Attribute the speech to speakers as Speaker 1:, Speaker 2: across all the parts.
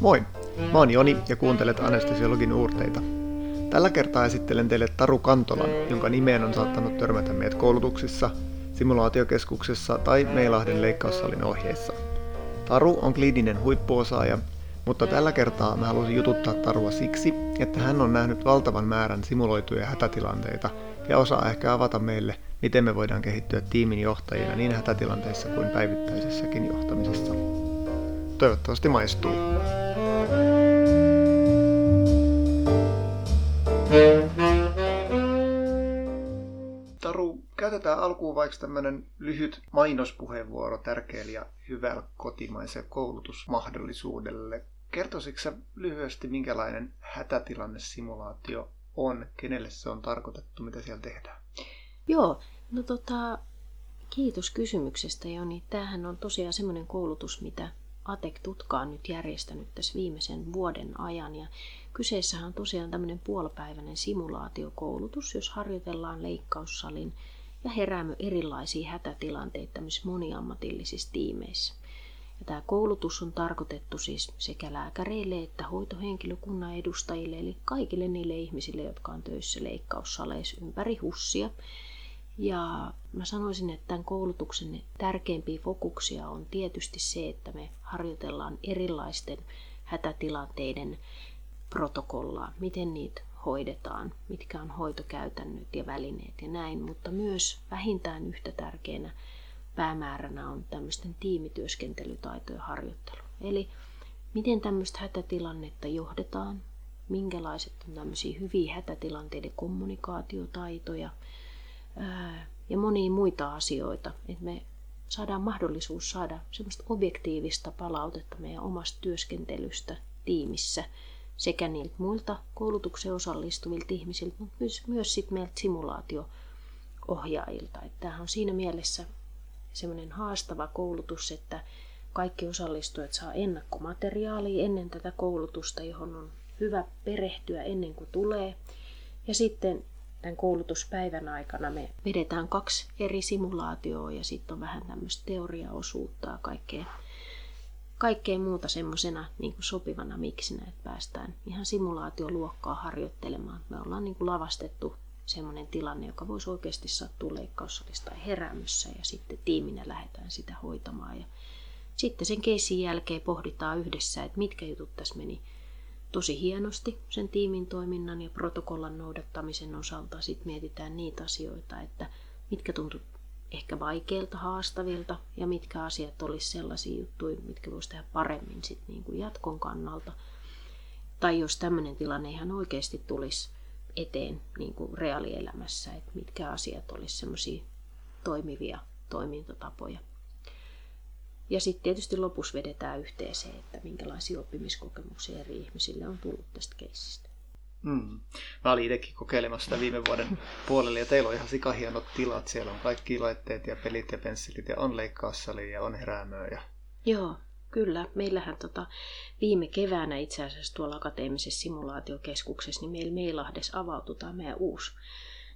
Speaker 1: Moi! Mä oon Joni ja kuuntelet anestesiologin uurteita. Tällä kertaa esittelen teille Taru Kantolan, jonka nimeen on saattanut törmätä meidät koulutuksissa, simulaatiokeskuksessa tai Meilahden leikkaussalin ohjeissa. Taru on kliininen huippuosaaja, mutta tällä kertaa mä halusin jututtaa Tarua siksi, että hän on nähnyt valtavan määrän simuloituja hätätilanteita ja osaa ehkä avata meille, miten me voidaan kehittyä tiimin johtajina niin hätätilanteissa kuin päivittäisessäkin johtamisessa. Toivottavasti maistuu. Taru, käytetään alkuun vaikka tämmöinen lyhyt mainospuheenvuoro tärkeälle ja hyvällä kotimaiselle koulutusmahdollisuudelle. Kertoisitko sä lyhyesti, minkälainen hätätilannesimulaatio on, kenelle se on tarkoitettu, mitä siellä tehdään?
Speaker 2: Joo, no tota, kiitos kysymyksestä Joni. Tämähän on tosiaan semmoinen koulutus, mitä ATEK-tutka on nyt järjestänyt tässä viimeisen vuoden ajan. Ja kyseessähän on tosiaan tämmöinen puolipäiväinen simulaatiokoulutus, jos harjoitellaan leikkaussalin ja heräämö erilaisia hätätilanteita tämmöisissä moniammatillisissa tiimeissä. Ja tämä koulutus on tarkoitettu siis sekä lääkäreille että hoitohenkilökunnan edustajille, eli kaikille niille ihmisille, jotka on töissä leikkaussaleissa ympäri hussia. Ja mä sanoisin, että tämän koulutuksen tärkeimpiä fokuksia on tietysti se, että me harjoitellaan erilaisten hätätilanteiden protokollaa, miten niitä hoidetaan, mitkä on hoitokäytännöt ja välineet ja näin, mutta myös vähintään yhtä tärkeänä päämääränä on tämmöisten tiimityöskentelytaitojen harjoittelu. Eli miten tämmöistä hätätilannetta johdetaan, minkälaiset on tämmöisiä hyviä hätätilanteiden kommunikaatiotaitoja ja monia muita asioita, että me saadaan mahdollisuus saada semmoista objektiivista palautetta meidän omasta työskentelystä tiimissä sekä niiltä muilta koulutukseen osallistuvilta ihmisiltä, mutta myös, myös sit meiltä simulaatio-ohjaajilta. Että tämähän on siinä mielessä semmoinen haastava koulutus, että kaikki osallistujat saa ennakkomateriaalia ennen tätä koulutusta, johon on hyvä perehtyä ennen kuin tulee. Ja sitten tämän koulutuspäivän aikana me vedetään kaksi eri simulaatioa ja sitten on vähän tämmöistä teoriaosuutta ja kaikkea, kaikkea muuta semmoisena niin sopivana miksinä, että päästään ihan simulaatioluokkaa harjoittelemaan. Me ollaan niin kuin lavastettu semmoinen tilanne, joka voisi oikeasti sattua leikkaussalissa tai heräämössä ja sitten tiiminä lähdetään sitä hoitamaan. Ja sitten sen keisin jälkeen pohditaan yhdessä, että mitkä jutut tässä meni tosi hienosti sen tiimin toiminnan ja protokollan noudattamisen osalta. Sitten mietitään niitä asioita, että mitkä tuntuu ehkä vaikeilta, haastavilta ja mitkä asiat olisi sellaisia juttuja, mitkä voisi tehdä paremmin sit niin kuin jatkon kannalta. Tai jos tämmöinen tilanne ihan oikeasti tulisi eteen niin kuin reaalielämässä, että mitkä asiat olisi semmoisia toimivia toimintatapoja. Ja sitten tietysti lopussa vedetään yhteen se, että minkälaisia oppimiskokemuksia eri ihmisille on tullut tästä keissistä.
Speaker 1: Mm. Mä olin itsekin kokeilemassa sitä viime vuoden puolella ja teillä on ihan sikahienot tilat. Siellä on kaikki laitteet ja pelit ja pensselit ja on leikkaussali ja on heräämöä. Ja...
Speaker 2: Joo, Kyllä, meillähän tota, viime keväänä itse asiassa tuolla akateemisessa simulaatiokeskuksessa, niin meillä Meilahdessa avautui tämä meidän uusi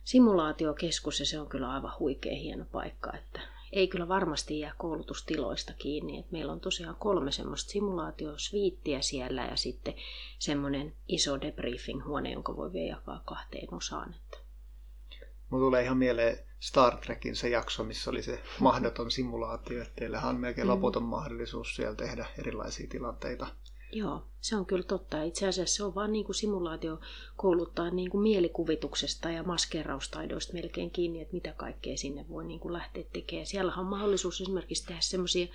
Speaker 2: simulaatiokeskus ja se on kyllä aivan huikea hieno paikka, että ei kyllä varmasti jää koulutustiloista kiinni. että meillä on tosiaan kolme semmoista simulaatiosviittiä siellä ja sitten semmoinen iso debriefing-huone, jonka voi vielä jakaa kahteen osaan. Että
Speaker 1: Mulla tulee ihan mieleen Star Trekin se jakso, missä oli se mahdoton simulaatio, että teillähän on melkein mm. loputon mahdollisuus siellä tehdä erilaisia tilanteita.
Speaker 2: Joo, se on kyllä totta. Itse asiassa se on vaan niin kuin simulaatio kouluttaa niin kuin mielikuvituksesta ja maskeeraustaidoista melkein kiinni, että mitä kaikkea sinne voi niin kuin lähteä tekemään. Siellä on mahdollisuus esimerkiksi tehdä semmoisia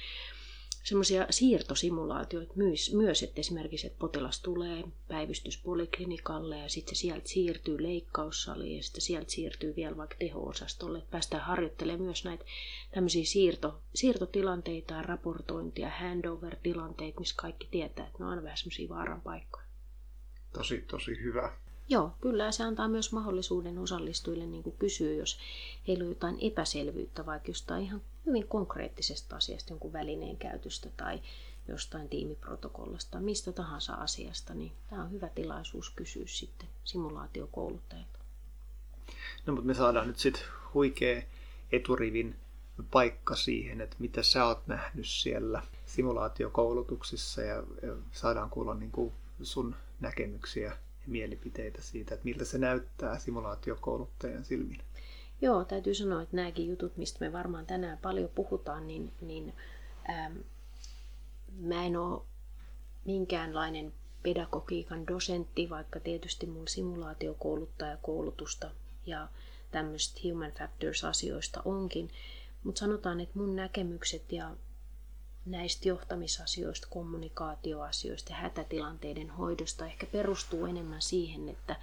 Speaker 2: semmoisia siirtosimulaatioita myös, myös, että esimerkiksi että potilas tulee päivystyspoliklinikalle ja sitten se sieltä siirtyy leikkaussaliin ja sitten sieltä siirtyy vielä vaikka teho-osastolle. Että päästään harjoittelemaan myös näitä tämmöisiä siirto, siirtotilanteita ja raportointia, handover-tilanteita, missä kaikki tietää, että ne on aina vähän semmoisia vaaran paikkoja.
Speaker 1: Tosi, tosi hyvä.
Speaker 2: Joo, kyllä se antaa myös mahdollisuuden osallistujille niin kysyä, jos heillä on jotain epäselvyyttä vaikka jostain ihan hyvin konkreettisesta asiasta, jonkun välineen käytöstä tai jostain tiimiprotokollasta, mistä tahansa asiasta, niin tämä on hyvä tilaisuus kysyä sitten simulaatiokouluttajalta.
Speaker 1: No mutta me saadaan nyt sitten huikea eturivin paikka siihen, että mitä sä oot nähnyt siellä simulaatiokoulutuksissa ja saadaan kuulla niin kuin sun näkemyksiä ja mielipiteitä siitä, että miltä se näyttää simulaatiokouluttajan silmin.
Speaker 2: Joo, täytyy sanoa, että nämäkin jutut, mistä me varmaan tänään paljon puhutaan, niin, niin ähm, mä en ole minkäänlainen pedagogiikan dosentti, vaikka tietysti mun simulaatiokouluttaja koulutusta ja tämmöistä human factors-asioista onkin. Mutta sanotaan, että mun näkemykset ja näistä johtamisasioista, kommunikaatioasioista ja hätätilanteiden hoidosta ehkä perustuu enemmän siihen, että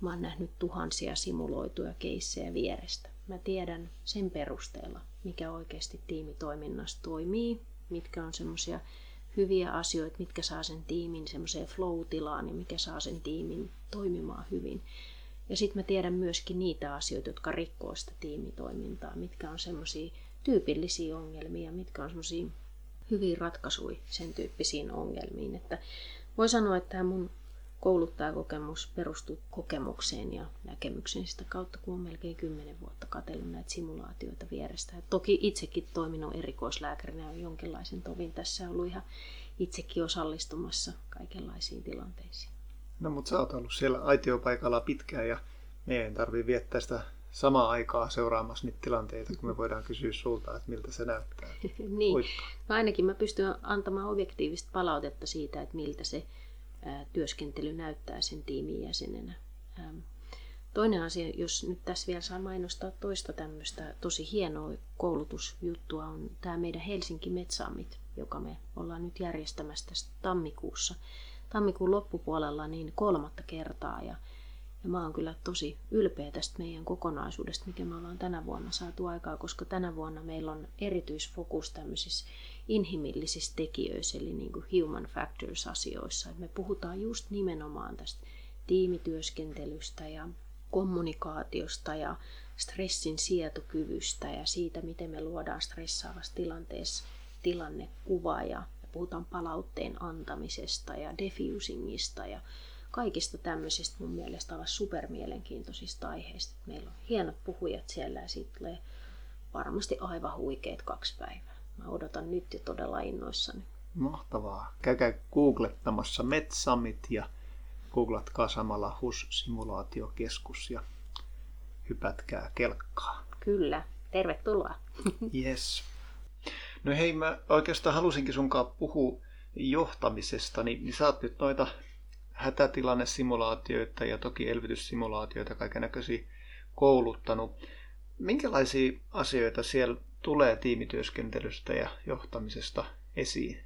Speaker 2: mä oon nähnyt tuhansia simuloituja keissejä vierestä. Mä tiedän sen perusteella, mikä oikeasti tiimitoiminnassa toimii, mitkä on semmoisia hyviä asioita, mitkä saa sen tiimin semmoiseen flow-tilaan ja mikä saa sen tiimin toimimaan hyvin. Ja sitten mä tiedän myöskin niitä asioita, jotka rikkoo sitä tiimitoimintaa, mitkä on semmoisia tyypillisiä ongelmia, mitkä on semmoisia hyviä ratkaisuja sen tyyppisiin ongelmiin. Että voi sanoa, että tämä mun kouluttajakokemus perustuu kokemukseen ja näkemykseen sitä kautta, kun on melkein kymmenen vuotta katsellut näitä simulaatioita vierestä. Et toki itsekin toiminut erikoislääkärinä ja jonkinlaisen tovin tässä ollut ihan itsekin osallistumassa kaikenlaisiin tilanteisiin.
Speaker 1: No mutta sä oot ollut siellä aitiopaikalla pitkään ja meidän ei tarvitse viettää sitä samaa aikaa seuraamassa niitä tilanteita, kun me voidaan kysyä sulta, että miltä se näyttää.
Speaker 2: niin. No ainakin mä pystyn antamaan objektiivista palautetta siitä, että miltä se työskentely näyttää sen tiimin jäsenenä. Toinen asia, jos nyt tässä vielä saa mainostaa toista tämmöistä tosi hienoa koulutusjuttua, on tämä meidän Helsinki Metsaamit, joka me ollaan nyt järjestämässä tästä tammikuussa. Tammikuun loppupuolella niin kolmatta kertaa ja ja mä oon kyllä tosi ylpeä tästä meidän kokonaisuudesta, mikä me ollaan tänä vuonna saatu aikaa, koska tänä vuonna meillä on erityisfokus tämmöisissä inhimillisissä tekijöissä, eli niin kuin human factors asioissa. me puhutaan just nimenomaan tästä tiimityöskentelystä ja kommunikaatiosta ja stressin sietokyvystä ja siitä, miten me luodaan stressaavassa tilanteessa tilannekuva ja, puhutaan palautteen antamisesta ja diffusingista ja kaikista tämmöisistä mun mielestä olla supermielenkiintoisista aiheista. Meillä on hienot puhujat siellä ja siitä tulee varmasti aivan huikeet kaksi päivää. Mä odotan nyt jo todella innoissani.
Speaker 1: Mahtavaa. Käykää googlettamassa Metsamit ja googlatkaa samalla HUS-simulaatiokeskus ja hypätkää kelkkaa.
Speaker 2: Kyllä, tervetuloa.
Speaker 1: yes. No hei, mä oikeastaan halusinkin sunkaan puhua johtamisesta, niin, niin sä oot nyt noita hätätilannesimulaatioita ja toki elvytyssimulaatioita kaiken näköisiä kouluttanut. Minkälaisia asioita siellä tulee tiimityöskentelystä ja johtamisesta esiin?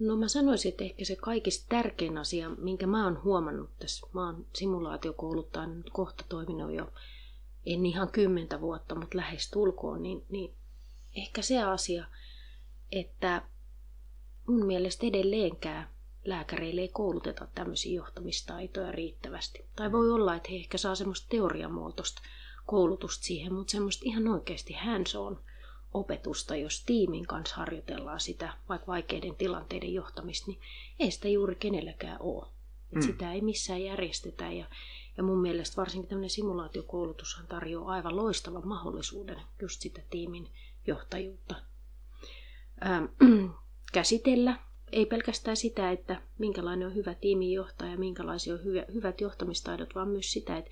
Speaker 2: No mä sanoisin, että ehkä se kaikista tärkein asia, minkä mä oon huomannut tässä, mä oon simulaatiokouluttajana nyt kohta toiminut jo, en ihan kymmentä vuotta, mutta lähes tulkoon, niin, niin ehkä se asia, että mun mielestä edelleenkään lääkäreille ei kouluteta tämmöisiä johtamistaitoja riittävästi. Tai voi olla, että he ehkä saa semmoista teoriamuotoista koulutusta siihen, mutta semmoista ihan oikeasti hands on opetusta, jos tiimin kanssa harjoitellaan sitä, vaikka vaikeiden tilanteiden johtamista, niin ei sitä juuri kenelläkään ole. mm. Sitä ei missään järjestetä ja, ja mun mielestä varsinkin tämmöinen simulaatiokoulutushan tarjoaa aivan loistavan mahdollisuuden just sitä tiimin johtajuutta ähm, käsitellä ei pelkästään sitä, että minkälainen on hyvä tiimijohtaja, minkälaisia on hyvä, hyvät johtamistaidot, vaan myös sitä, että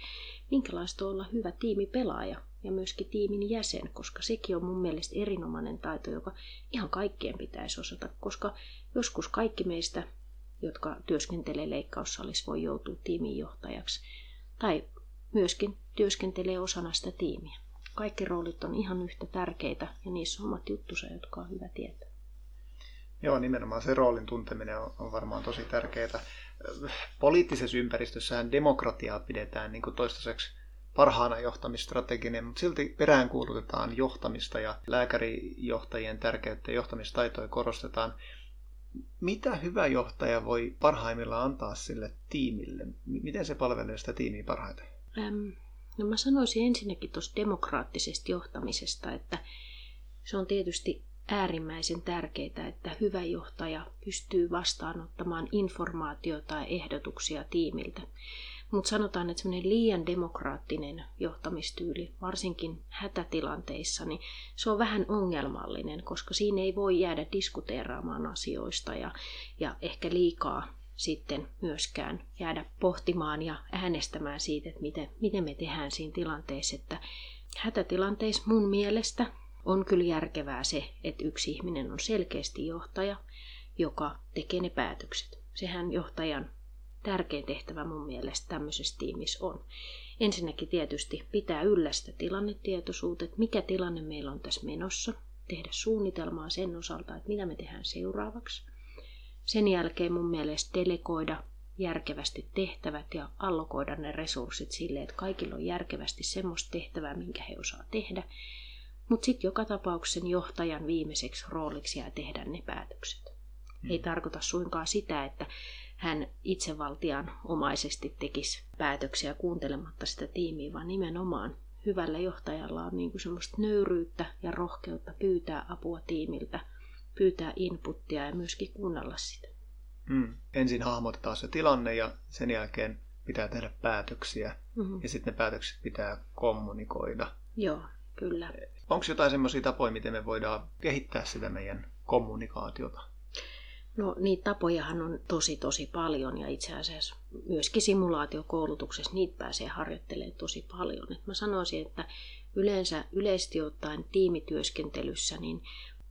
Speaker 2: minkälaista on olla hyvä tiimipelaaja ja myöskin tiimin jäsen, koska sekin on mun mielestä erinomainen taito, joka ihan kaikkien pitäisi osata, koska joskus kaikki meistä, jotka työskentelee leikkaussalissa, voi joutua tiiminjohtajaksi tai myöskin työskentelee osana sitä tiimiä. Kaikki roolit on ihan yhtä tärkeitä ja niissä on omat juttusa, jotka on hyvä tietää.
Speaker 1: Joo, nimenomaan se roolin tunteminen on, on varmaan tosi tärkeää. Poliittisessa ympäristössähän demokratiaa pidetään niin kuin toistaiseksi parhaana johtamistrateginen, mutta silti peräänkuulutetaan johtamista ja lääkärijohtajien tärkeyttä ja johtamistaitoja korostetaan. Mitä hyvä johtaja voi parhaimmillaan antaa sille tiimille? Miten se palvelee sitä tiimiä parhaiten?
Speaker 2: Ähm, no mä sanoisin ensinnäkin tuosta demokraattisesta johtamisesta, että se on tietysti äärimmäisen tärkeää, että hyvä johtaja pystyy vastaanottamaan informaatiota ja ehdotuksia tiimiltä. Mutta sanotaan, että semmoinen liian demokraattinen johtamistyyli, varsinkin hätätilanteissa, niin se on vähän ongelmallinen, koska siinä ei voi jäädä diskuteeraamaan asioista ja, ja ehkä liikaa sitten myöskään jäädä pohtimaan ja äänestämään siitä, että miten, miten me tehdään siinä tilanteessa. Että hätätilanteissa mun mielestä on kyllä järkevää se, että yksi ihminen on selkeästi johtaja, joka tekee ne päätökset. Sehän johtajan tärkein tehtävä mun mielestä tämmöisessä tiimissä on. Ensinnäkin tietysti pitää yllä sitä tilannetietoisuutta, että mikä tilanne meillä on tässä menossa, tehdä suunnitelmaa sen osalta, että mitä me tehdään seuraavaksi. Sen jälkeen mun mielestä delegoida järkevästi tehtävät ja allokoida ne resurssit sille, että kaikilla on järkevästi semmoista tehtävää, minkä he osaa tehdä. Mutta sitten joka tapauksessa johtajan viimeiseksi rooliksi jää tehdä ne päätökset. Hmm. Ei tarkoita suinkaan sitä, että hän itsevaltian omaisesti tekisi päätöksiä kuuntelematta sitä tiimiä, vaan nimenomaan hyvällä johtajalla on niin kuin semmoista nöyryyttä ja rohkeutta pyytää apua tiimiltä, pyytää inputtia ja myöskin kuunnella sitä.
Speaker 1: Mm. Ensin hahmotetaan se tilanne ja sen jälkeen pitää tehdä päätöksiä mm-hmm. ja sitten ne päätökset pitää kommunikoida.
Speaker 2: Joo, kyllä.
Speaker 1: Onko jotain semmoisia tapoja, miten me voidaan kehittää sitä meidän kommunikaatiota?
Speaker 2: No niitä tapojahan on tosi tosi paljon ja itse asiassa myöskin simulaatiokoulutuksessa niitä pääsee harjoittelemaan tosi paljon. Et mä sanoisin, että yleensä yleisesti ottaen tiimityöskentelyssä niin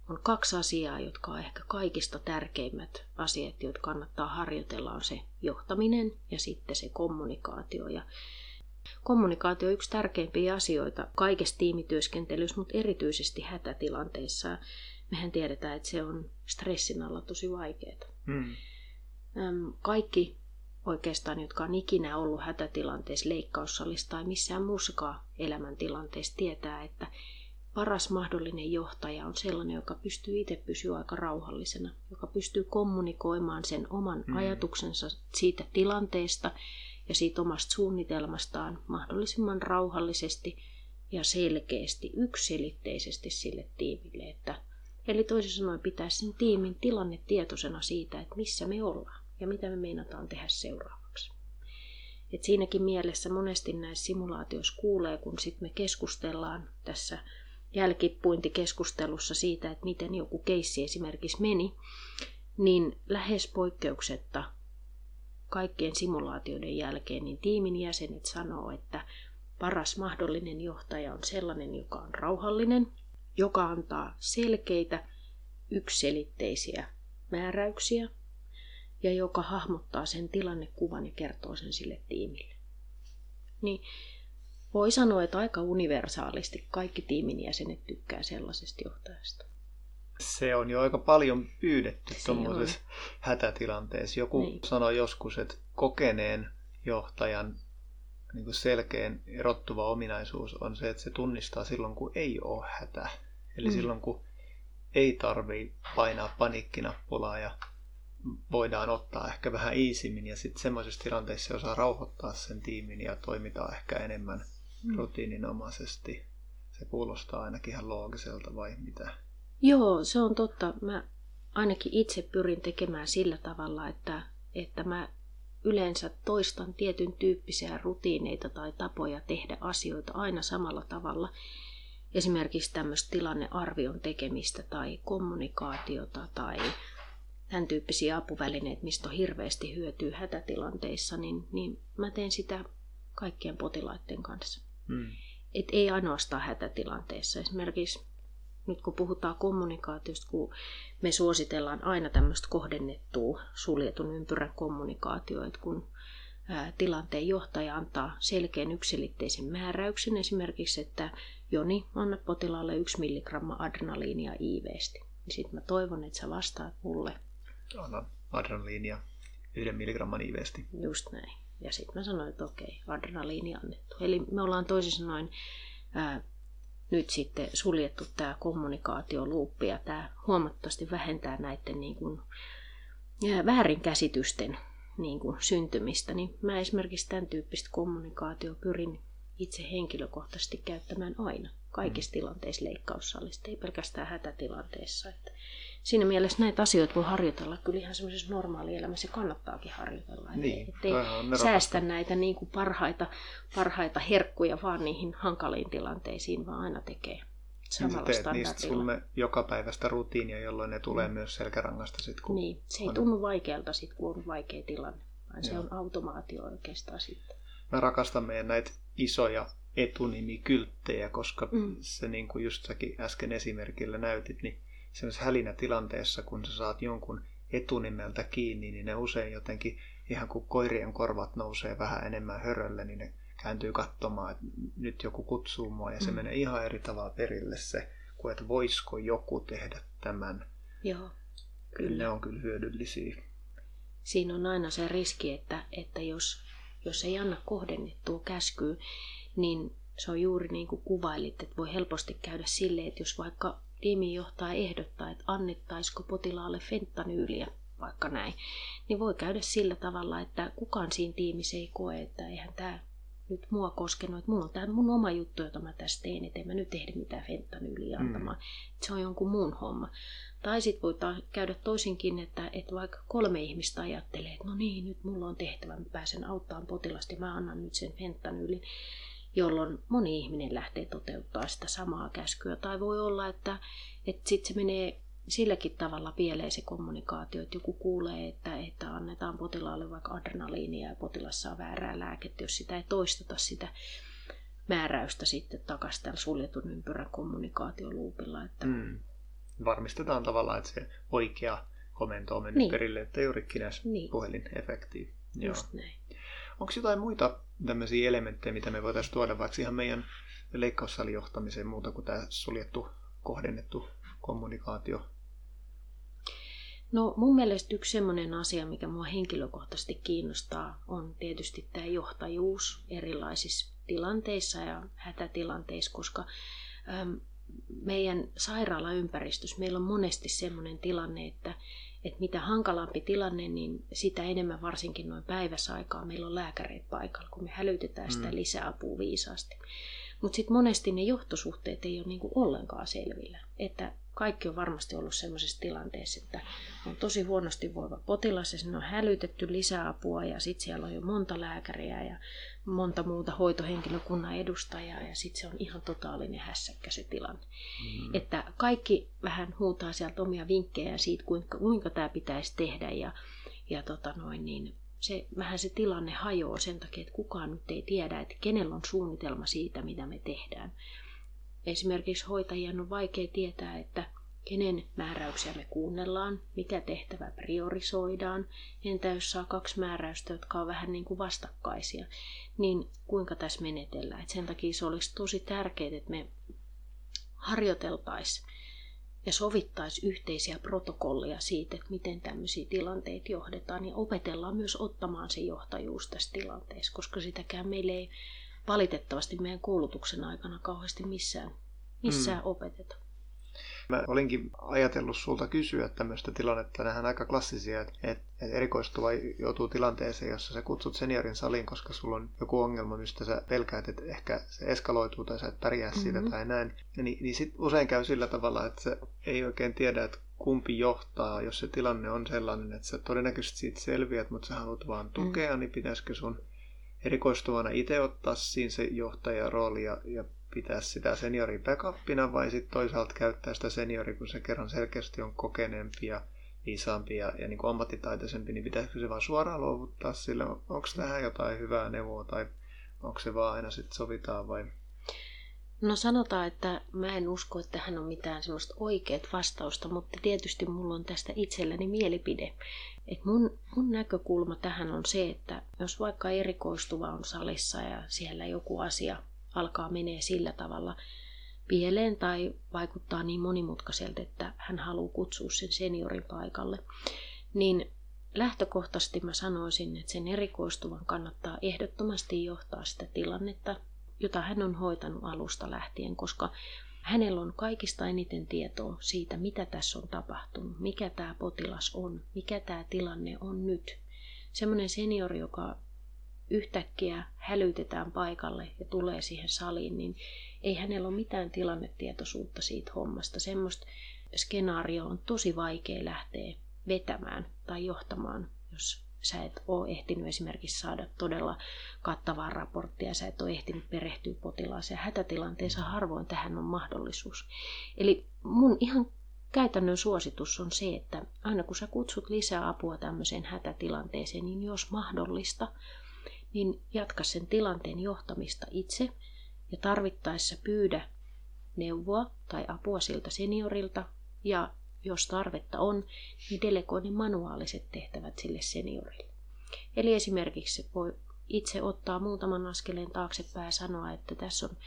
Speaker 2: on kaksi asiaa, jotka on ehkä kaikista tärkeimmät asiat, joita kannattaa harjoitella, on se johtaminen ja sitten se kommunikaatio. Ja kommunikaatio on yksi tärkeimpiä asioita kaikessa tiimityöskentelyssä, mutta erityisesti hätätilanteissa mehän tiedetään, että se on stressin alla tosi vaikeaa. Mm. Kaikki oikeastaan, jotka on ikinä ollut hätätilanteessa, leikkaussalissa tai missään muussakaan elämäntilanteessa, tietää, että paras mahdollinen johtaja on sellainen, joka pystyy itse pysyä aika rauhallisena, joka pystyy kommunikoimaan sen oman mm. ajatuksensa siitä tilanteesta ja siitä omasta suunnitelmastaan mahdollisimman rauhallisesti ja selkeästi, yksilitteisesti sille tiimille, että Eli toisin sanoen pitää sen tiimin tilanne tietoisena siitä, että missä me ollaan ja mitä me meinataan tehdä seuraavaksi. Et siinäkin mielessä monesti näissä simulaatioissa kuulee, kun sitten me keskustellaan tässä jälkipuintikeskustelussa siitä, että miten joku keissi esimerkiksi meni, niin lähes poikkeuksetta kaikkien simulaatioiden jälkeen niin tiimin jäsenet sanoo, että paras mahdollinen johtaja on sellainen, joka on rauhallinen, joka antaa selkeitä, yksilitteisiä määräyksiä ja joka hahmottaa sen tilannekuvan ja kertoo sen sille tiimille. Niin voi sanoa, että aika universaalisti kaikki tiimin jäsenet tykkää sellaisesta johtajasta.
Speaker 1: Se on jo aika paljon pyydetty tuommoisessa hätätilanteessa. Joku niin. sanoi joskus, että kokeneen johtajan niin kuin selkeän erottuva ominaisuus on se, että se tunnistaa silloin, kun ei ole hätä. Eli mm. silloin, kun ei tarvii painaa paniikkinappulaa ja voidaan ottaa ehkä vähän iisimmin ja sitten semmoisessa tilanteessa se osaa rauhoittaa sen tiimin ja toimitaan ehkä enemmän mm. rutiininomaisesti. Se kuulostaa ainakin ihan loogiselta vai mitä?
Speaker 2: Joo, se on totta. Mä ainakin itse pyrin tekemään sillä tavalla, että, että mä yleensä toistan tietyn tyyppisiä rutiineita tai tapoja tehdä asioita aina samalla tavalla. Esimerkiksi tämmöistä tilannearvion tekemistä tai kommunikaatiota tai tämän tyyppisiä apuvälineitä, mistä on hirveästi hyötyä hätätilanteissa, niin, niin mä teen sitä kaikkien potilaiden kanssa. Hmm. Et ei ainoastaan hätätilanteessa. Esimerkiksi nyt kun puhutaan kommunikaatiosta, kun me suositellaan aina tämmöistä kohdennettua suljetun ympyrän kommunikaatio, että kun ää, tilanteen johtaja antaa selkeän yksilitteisen määräyksen, esimerkiksi, että Joni, anna potilaalle yksi milligramma adrenaliinia iiveesti. Niin sitten mä toivon, että sä vastaat mulle.
Speaker 1: Anna adrenaliinia yhden milligramman iiveesti.
Speaker 2: Just näin. Ja sitten mä sanoin, että okei, adrenaliini annettu. Eli me ollaan toisin sanoen ää, nyt sitten suljettu tämä kommunikaatioluuppi ja tämä huomattavasti vähentää näiden niin kuin, väärinkäsitysten niin kuin, syntymistä. Niin mä esimerkiksi tämän tyyppistä kommunikaatio pyrin itse henkilökohtaisesti käyttämään aina kaikissa mm. tilanteissa leikkaussalista, ei pelkästään hätätilanteessa. Että siinä mielessä näitä asioita voi harjoitella kyllä ihan semmoisessa normaalielämässä kannattaakin harjoitella.
Speaker 1: Niin,
Speaker 2: ettei säästä näitä niin kuin parhaita, parhaita herkkuja vaan niihin hankaliin tilanteisiin, vaan aina tekee samalla
Speaker 1: niin teet niistä sulle joka päivästä rutiinia, jolloin ne tulee mm. myös selkärangasta
Speaker 2: sit, kun Niin, se ei on... tunnu vaikealta sit, kun on vaikea tilanne, vaan Joo. se on automaatio oikeastaan sitten.
Speaker 1: Mä rakastan meidän näitä isoja etunimikylttejä, koska mm. se niin kuin just säkin äsken esimerkillä näytit, niin semmoisessa hälinätilanteessa, kun sä saat jonkun etunimeltä kiinni, niin ne usein jotenkin, ihan kuin koirien korvat nousee vähän enemmän hörölle, niin ne kääntyy katsomaan, että nyt joku kutsuu mua ja se mm. menee ihan eri tavalla perille se, kuin että voisiko joku tehdä tämän.
Speaker 2: Joo,
Speaker 1: kyllä. Ne on kyllä hyödyllisiä.
Speaker 2: Siinä on aina se riski, että, että jos, jos ei anna kohdennettua käskyä, niin se on juuri niin kuin kuvailit, että voi helposti käydä silleen, että jos vaikka tiimijohtaja ehdottaa, että annettaisiko potilaalle fentanyyliä, vaikka näin, niin voi käydä sillä tavalla, että kukaan siinä tiimissä ei koe, että eihän tämä nyt mua koskenut, että mulla on tämä mun oma juttu, jota mä tässä teen, että en mä nyt ehdi mitään fentanyyliä mm. antamaan. Mm. Se on jonkun muun homma. Tai sitten voi käydä toisinkin, että, että vaikka kolme ihmistä ajattelee, että no niin, nyt mulla on tehtävä, mä pääsen auttamaan potilasta ja mä annan nyt sen fentanyylin jolloin moni ihminen lähtee toteuttaa sitä samaa käskyä. Tai voi olla, että, että sitten se menee silläkin tavalla pieleen se kommunikaatio, että joku kuulee, että, että annetaan potilaalle vaikka adrenaliinia ja potilas saa väärää lääkettä, jos sitä ei toisteta sitä määräystä sitten takaisin suljetun ympyrän kommunikaatioluupilla. Että... Mm.
Speaker 1: Varmistetaan tavallaan, että se oikea komento on mennyt niin. perille, että juurikin niin. puhelinefekti.
Speaker 2: Just näin.
Speaker 1: Onko jotain muita tämmöisiä elementtejä, mitä me voitaisiin tuoda vaikka ihan meidän leikkaussalijohtamiseen muuta kuin tämä suljettu, kohdennettu kommunikaatio?
Speaker 2: No mun mielestä yksi sellainen asia, mikä mua henkilökohtaisesti kiinnostaa, on tietysti tämä johtajuus erilaisissa tilanteissa ja hätätilanteissa, koska äm, meidän sairaalaympäristössä meillä on monesti sellainen tilanne, että, että mitä hankalampi tilanne, niin sitä enemmän varsinkin noin päiväsaikaa meillä on lääkäreitä paikalla, kun me hälytetään sitä mm. lisäapua viisaasti. Mutta sitten monesti ne johtosuhteet ei ole niinku ollenkaan selvillä. Että kaikki on varmasti ollut sellaisessa tilanteessa, että on tosi huonosti voiva potilas ja sinne on hälytetty lisäapua ja sitten siellä on jo monta lääkäriä ja monta muuta hoitohenkilökunnan edustajaa ja sitten se on ihan totaalinen hässäkkä se tilanne. Mm. Että kaikki vähän huutaa sieltä omia vinkkejä siitä, kuinka, kuinka tämä pitäisi tehdä ja, ja tota noin, niin se, vähän se tilanne hajoaa sen takia, että kukaan nyt ei tiedä, että kenellä on suunnitelma siitä, mitä me tehdään. Esimerkiksi hoitajien on vaikea tietää, että kenen määräyksiä me kuunnellaan, mikä tehtävä priorisoidaan. Entä jos saa kaksi määräystä, jotka on vähän niin kuin vastakkaisia, niin kuinka tässä menetellään. Et sen takia se olisi tosi tärkeää, että me harjoiteltaisiin ja sovittaisi yhteisiä protokollia siitä, että miten tämmöisiä tilanteita johdetaan ja opetellaan myös ottamaan se johtajuus tässä tilanteessa, koska sitäkään meille ei valitettavasti meidän koulutuksen aikana kauheasti missään, missään mm. opeteta.
Speaker 1: Mä olinkin ajatellut sulta kysyä tämmöistä tilannetta, nähdään aika klassisia, että, että erikoistuva joutuu tilanteeseen, jossa sä kutsut seniorin saliin, koska sulla on joku ongelma, mistä sä pelkäät, että ehkä se eskaloituu tai sä et pärjää mm-hmm. siitä tai näin. Niin, niin sit usein käy sillä tavalla, että se ei oikein tiedä, että kumpi johtaa, jos se tilanne on sellainen, että sä todennäköisesti siitä selviät, mutta sä haluat vaan tukea, mm. niin pitäisikö sun erikoistuvana itse ottaa siinä se johtajan rooli ja, ja pitää sitä seniorin backupina vai sitten toisaalta käyttää sitä seniori, kun se kerran selkeästi on kokeneempi ja viisaampi ja, ja niin kuin ammattitaitoisempi, niin pitäisikö se vaan suoraan luovuttaa sille? Onko tähän jotain hyvää neuvoa tai onko se vaan aina sitten sovitaan vai?
Speaker 2: No sanotaan, että mä en usko, että hän on mitään semmoista oikeat vastausta, mutta tietysti mulla on tästä itselläni mielipide. Et mun, mun näkökulma tähän on se, että jos vaikka erikoistuva on salissa ja siellä joku asia alkaa menee sillä tavalla pieleen tai vaikuttaa niin monimutkaiselta, että hän haluaa kutsua sen seniorin paikalle, niin lähtökohtaisesti mä sanoisin, että sen erikoistuvan kannattaa ehdottomasti johtaa sitä tilannetta, jota hän on hoitanut alusta lähtien, koska hänellä on kaikista eniten tietoa siitä, mitä tässä on tapahtunut, mikä tämä potilas on, mikä tämä tilanne on nyt. Semmoinen seniori, joka yhtäkkiä hälytetään paikalle ja tulee siihen saliin, niin Ei hänellä ole mitään tilannetietoisuutta siitä hommasta. Semmoista skenaario on tosi vaikea lähteä vetämään tai johtamaan, jos sä et ole ehtinyt esimerkiksi saada todella kattavaa raporttia, sä et ole ehtinyt perehtyä potilaaseen. Hätätilanteessa harvoin tähän on mahdollisuus. Eli mun ihan käytännön suositus on se, että aina kun sä kutsut lisää apua tämmöiseen hätätilanteeseen, niin jos mahdollista, niin jatka sen tilanteen johtamista itse ja tarvittaessa pyydä neuvoa tai apua siltä seniorilta ja jos tarvetta on, niin delegoi ne manuaaliset tehtävät sille seniorille. Eli esimerkiksi voi itse ottaa muutaman askeleen taaksepäin ja sanoa, että tässä on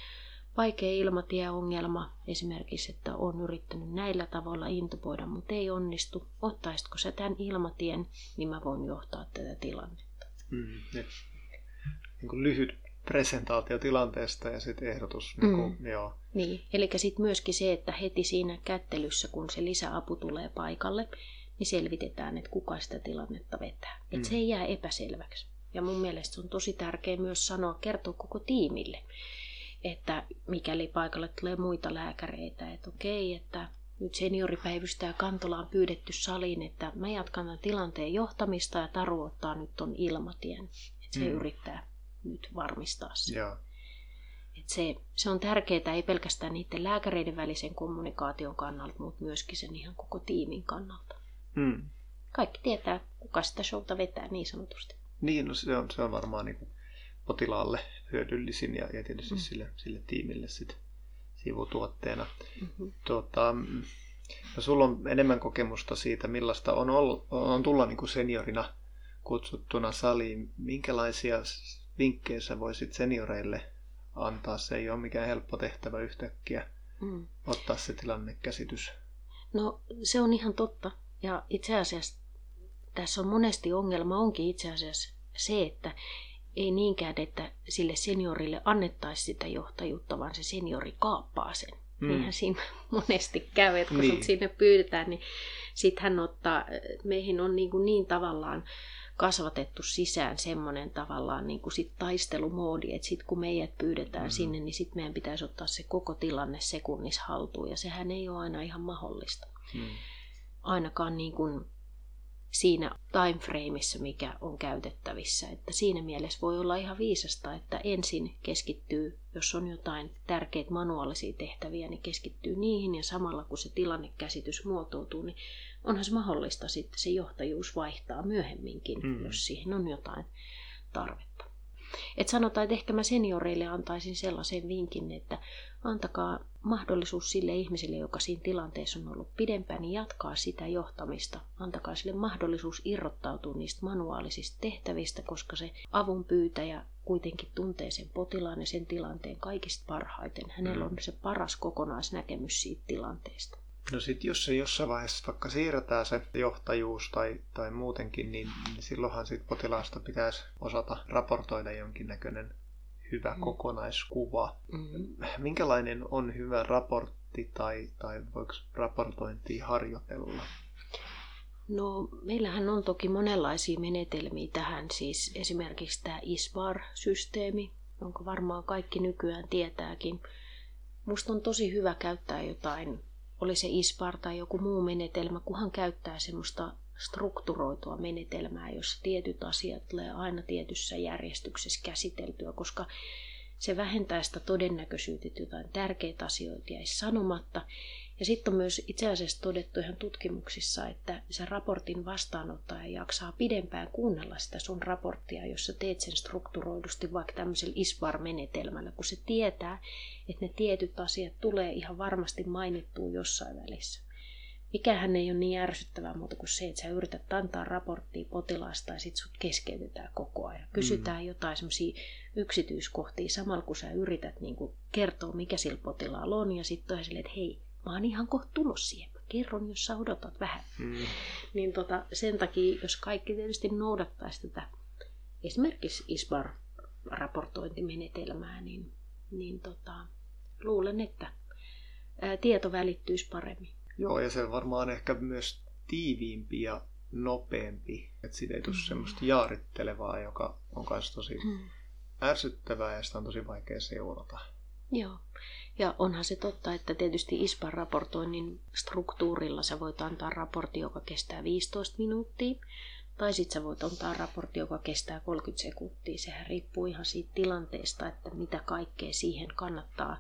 Speaker 2: vaikea ilmatieongelma, esimerkiksi, että on yrittänyt näillä tavoilla intuboida, mutta ei onnistu. Ottaisitko sä tämän ilmatien, niin mä voin johtaa tätä tilannetta.
Speaker 1: Mm, niin kuin lyhyt presentaatio tilanteesta ja sitten ehdotus. Niin, kuin, mm. joo.
Speaker 2: niin. eli sitten myöskin se, että heti siinä kättelyssä, kun se lisäapu tulee paikalle, niin selvitetään, että kuka sitä tilannetta vetää. Että mm. se ei jää epäselväksi. Ja mun mielestä se on tosi tärkeää myös sanoa, kertoa koko tiimille, että mikäli paikalle tulee muita lääkäreitä, että okei, että nyt senioripäivystäjä Kantola on pyydetty saliin, että mä jatkan tämän tilanteen johtamista ja Taru ottaa nyt ton ilmatien. Että se mm. yrittää nyt varmistaa se.
Speaker 1: Joo.
Speaker 2: Et se, se on tärkeää ei pelkästään niiden lääkäreiden välisen kommunikaation kannalta, mutta myöskin sen ihan koko tiimin kannalta.
Speaker 1: Mm.
Speaker 2: Kaikki tietää, kuka sitä showta vetää niin sanotusti.
Speaker 1: Niin, no se on, se on varmaan niin kuin potilaalle hyödyllisin ja, ja tietysti mm. sille, sille tiimille sit sivutuotteena. Mm-hmm. Tuota, no sulla on enemmän kokemusta siitä, millaista on, ollut, on tulla niin kuin seniorina kutsuttuna saliin. Minkälaisia vinkkejä sä voisit senioreille antaa? Se ei ole mikään helppo tehtävä yhtäkkiä mm. ottaa se tilannekäsitys.
Speaker 2: No se on ihan totta. Ja itse asiassa tässä on monesti ongelma onkin itse asiassa se, että ei niinkään, että sille seniorille annettaisi sitä johtajuutta, vaan se seniori kaappaa sen. Mm. Niinhän siinä monesti käy, että kun niin. sinne pyydetään, niin sitten hän ottaa, meihin on niin, kuin niin tavallaan kasvatettu sisään semmoinen tavallaan niin kuin sit taistelumoodi, että sitten kun meidät pyydetään mm-hmm. sinne, niin sitten meidän pitäisi ottaa se koko tilanne sekunnissa haltuun, ja sehän ei ole aina ihan mahdollista. Mm. Ainakaan niin kuin siinä timeframeissa, mikä on käytettävissä. Että siinä mielessä voi olla ihan viisasta, että ensin keskittyy, jos on jotain tärkeitä manuaalisia tehtäviä, niin keskittyy niihin ja samalla kun se tilannekäsitys muotoutuu, niin onhan se mahdollista sitten se johtajuus vaihtaa myöhemminkin, mm. jos siihen on jotain tarvetta. Et sanotaan, että ehkä mä senioreille antaisin sellaisen vinkin, että antakaa mahdollisuus sille ihmiselle, joka siinä tilanteessa on ollut pidempään, niin jatkaa sitä johtamista. Antakaa sille mahdollisuus irrottautua niistä manuaalisista tehtävistä, koska se avun pyytäjä kuitenkin tuntee sen potilaan ja sen tilanteen kaikista parhaiten. Hänellä mm. on se paras kokonaisnäkemys siitä tilanteesta.
Speaker 1: No sitten jos se jossain vaiheessa vaikka siirretään se johtajuus tai, tai muutenkin, niin, niin silloinhan sit potilaasta pitäisi osata raportoida jonkinnäköinen hyvä mm. kokonaiskuva. Mm. Minkälainen on hyvä raportti tai, tai voiko raportointia harjoitella?
Speaker 2: No, meillähän on toki monenlaisia menetelmiä tähän, siis esimerkiksi tämä ISBAR-systeemi, jonka varmaan kaikki nykyään tietääkin. Musta on tosi hyvä käyttää jotain oli se ISPAR tai joku muu menetelmä, kunhan käyttää semmoista strukturoitua menetelmää, jossa tietyt asiat tulee aina tietyssä järjestyksessä käsiteltyä, koska se vähentää sitä todennäköisyyttä, että jotain tärkeitä asioita jäisi sanomatta. Ja sitten on myös itse asiassa todettu ihan tutkimuksissa, että se raportin vastaanottaja jaksaa pidempään kuunnella sitä sun raporttia, jos sä teet sen strukturoidusti vaikka tämmöisellä ISVAR-menetelmällä, kun se tietää, että ne tietyt asiat tulee ihan varmasti mainittua jossain välissä. Mikähän ei ole niin ärsyttävää muuta kuin se, että sä yrität antaa raporttia potilaasta ja sit sut keskeytetään koko ajan. Kysytään mm. jotain semmoisia yksityiskohtia samalla kun sä yrität niin kertoa, mikä sillä potilaalla on ja sitten sille, että hei, mä oon ihan kohta tullut siihen. Mä kerron, jos sä odotat vähän. Mm. Niin tota, sen takia, jos kaikki tietysti noudattaisi tätä esimerkiksi ISBAR-raportointimenetelmää, niin, niin tota, luulen, että ää, tieto välittyisi paremmin.
Speaker 1: Joo, ja se varmaan ehkä myös tiiviimpi ja nopeampi, että siitä ei tule mm-hmm. semmoista jaarittelevaa, joka on myös tosi mm. ärsyttävää ja sitä on tosi vaikea seurata.
Speaker 2: Joo. Ja onhan se totta, että tietysti ISPAn raportoinnin struktuurilla sä voit antaa raportti, joka kestää 15 minuuttia, tai sitten sä voit antaa raportti, joka kestää 30 sekuntia. Sehän riippuu ihan siitä tilanteesta, että mitä kaikkea siihen kannattaa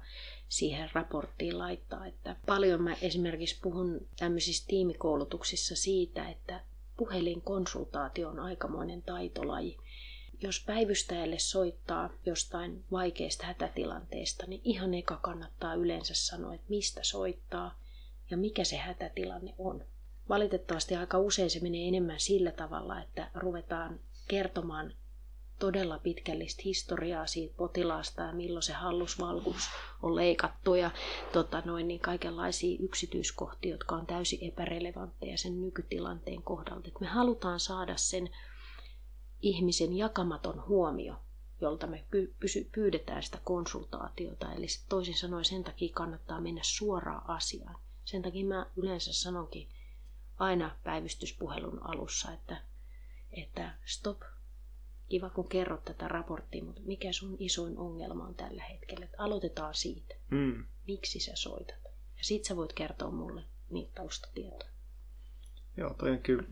Speaker 2: siihen raporttiin laittaa. Että paljon mä esimerkiksi puhun tämmöisissä tiimikoulutuksissa siitä, että puhelinkonsultaatio on aikamoinen taitolaji. Jos päivystäjälle soittaa jostain vaikeasta hätätilanteesta, niin ihan eka kannattaa yleensä sanoa, että mistä soittaa ja mikä se hätätilanne on. Valitettavasti aika usein se menee enemmän sillä tavalla, että ruvetaan kertomaan todella pitkällistä historiaa siitä potilaasta ja milloin se hallusvalkuus on leikattu ja tota noin, niin kaikenlaisia yksityiskohtia, jotka on täysin epärelevantteja sen nykytilanteen kohdalta. Et me halutaan saada sen ihmisen jakamaton huomio, jolta me pyydetään sitä konsultaatiota. Eli toisin sanoen sen takia kannattaa mennä suoraan asiaan. Sen takia mä yleensä sanonkin aina päivystyspuhelun alussa, että, että stop, kiva kun kerrot tätä raporttia, mutta mikä sun isoin ongelma on tällä hetkellä? Että aloitetaan siitä. Mm. Miksi sä soitat? Ja sit sä voit kertoa mulle niitä taustatietoja.
Speaker 1: Joo, toi on kyllä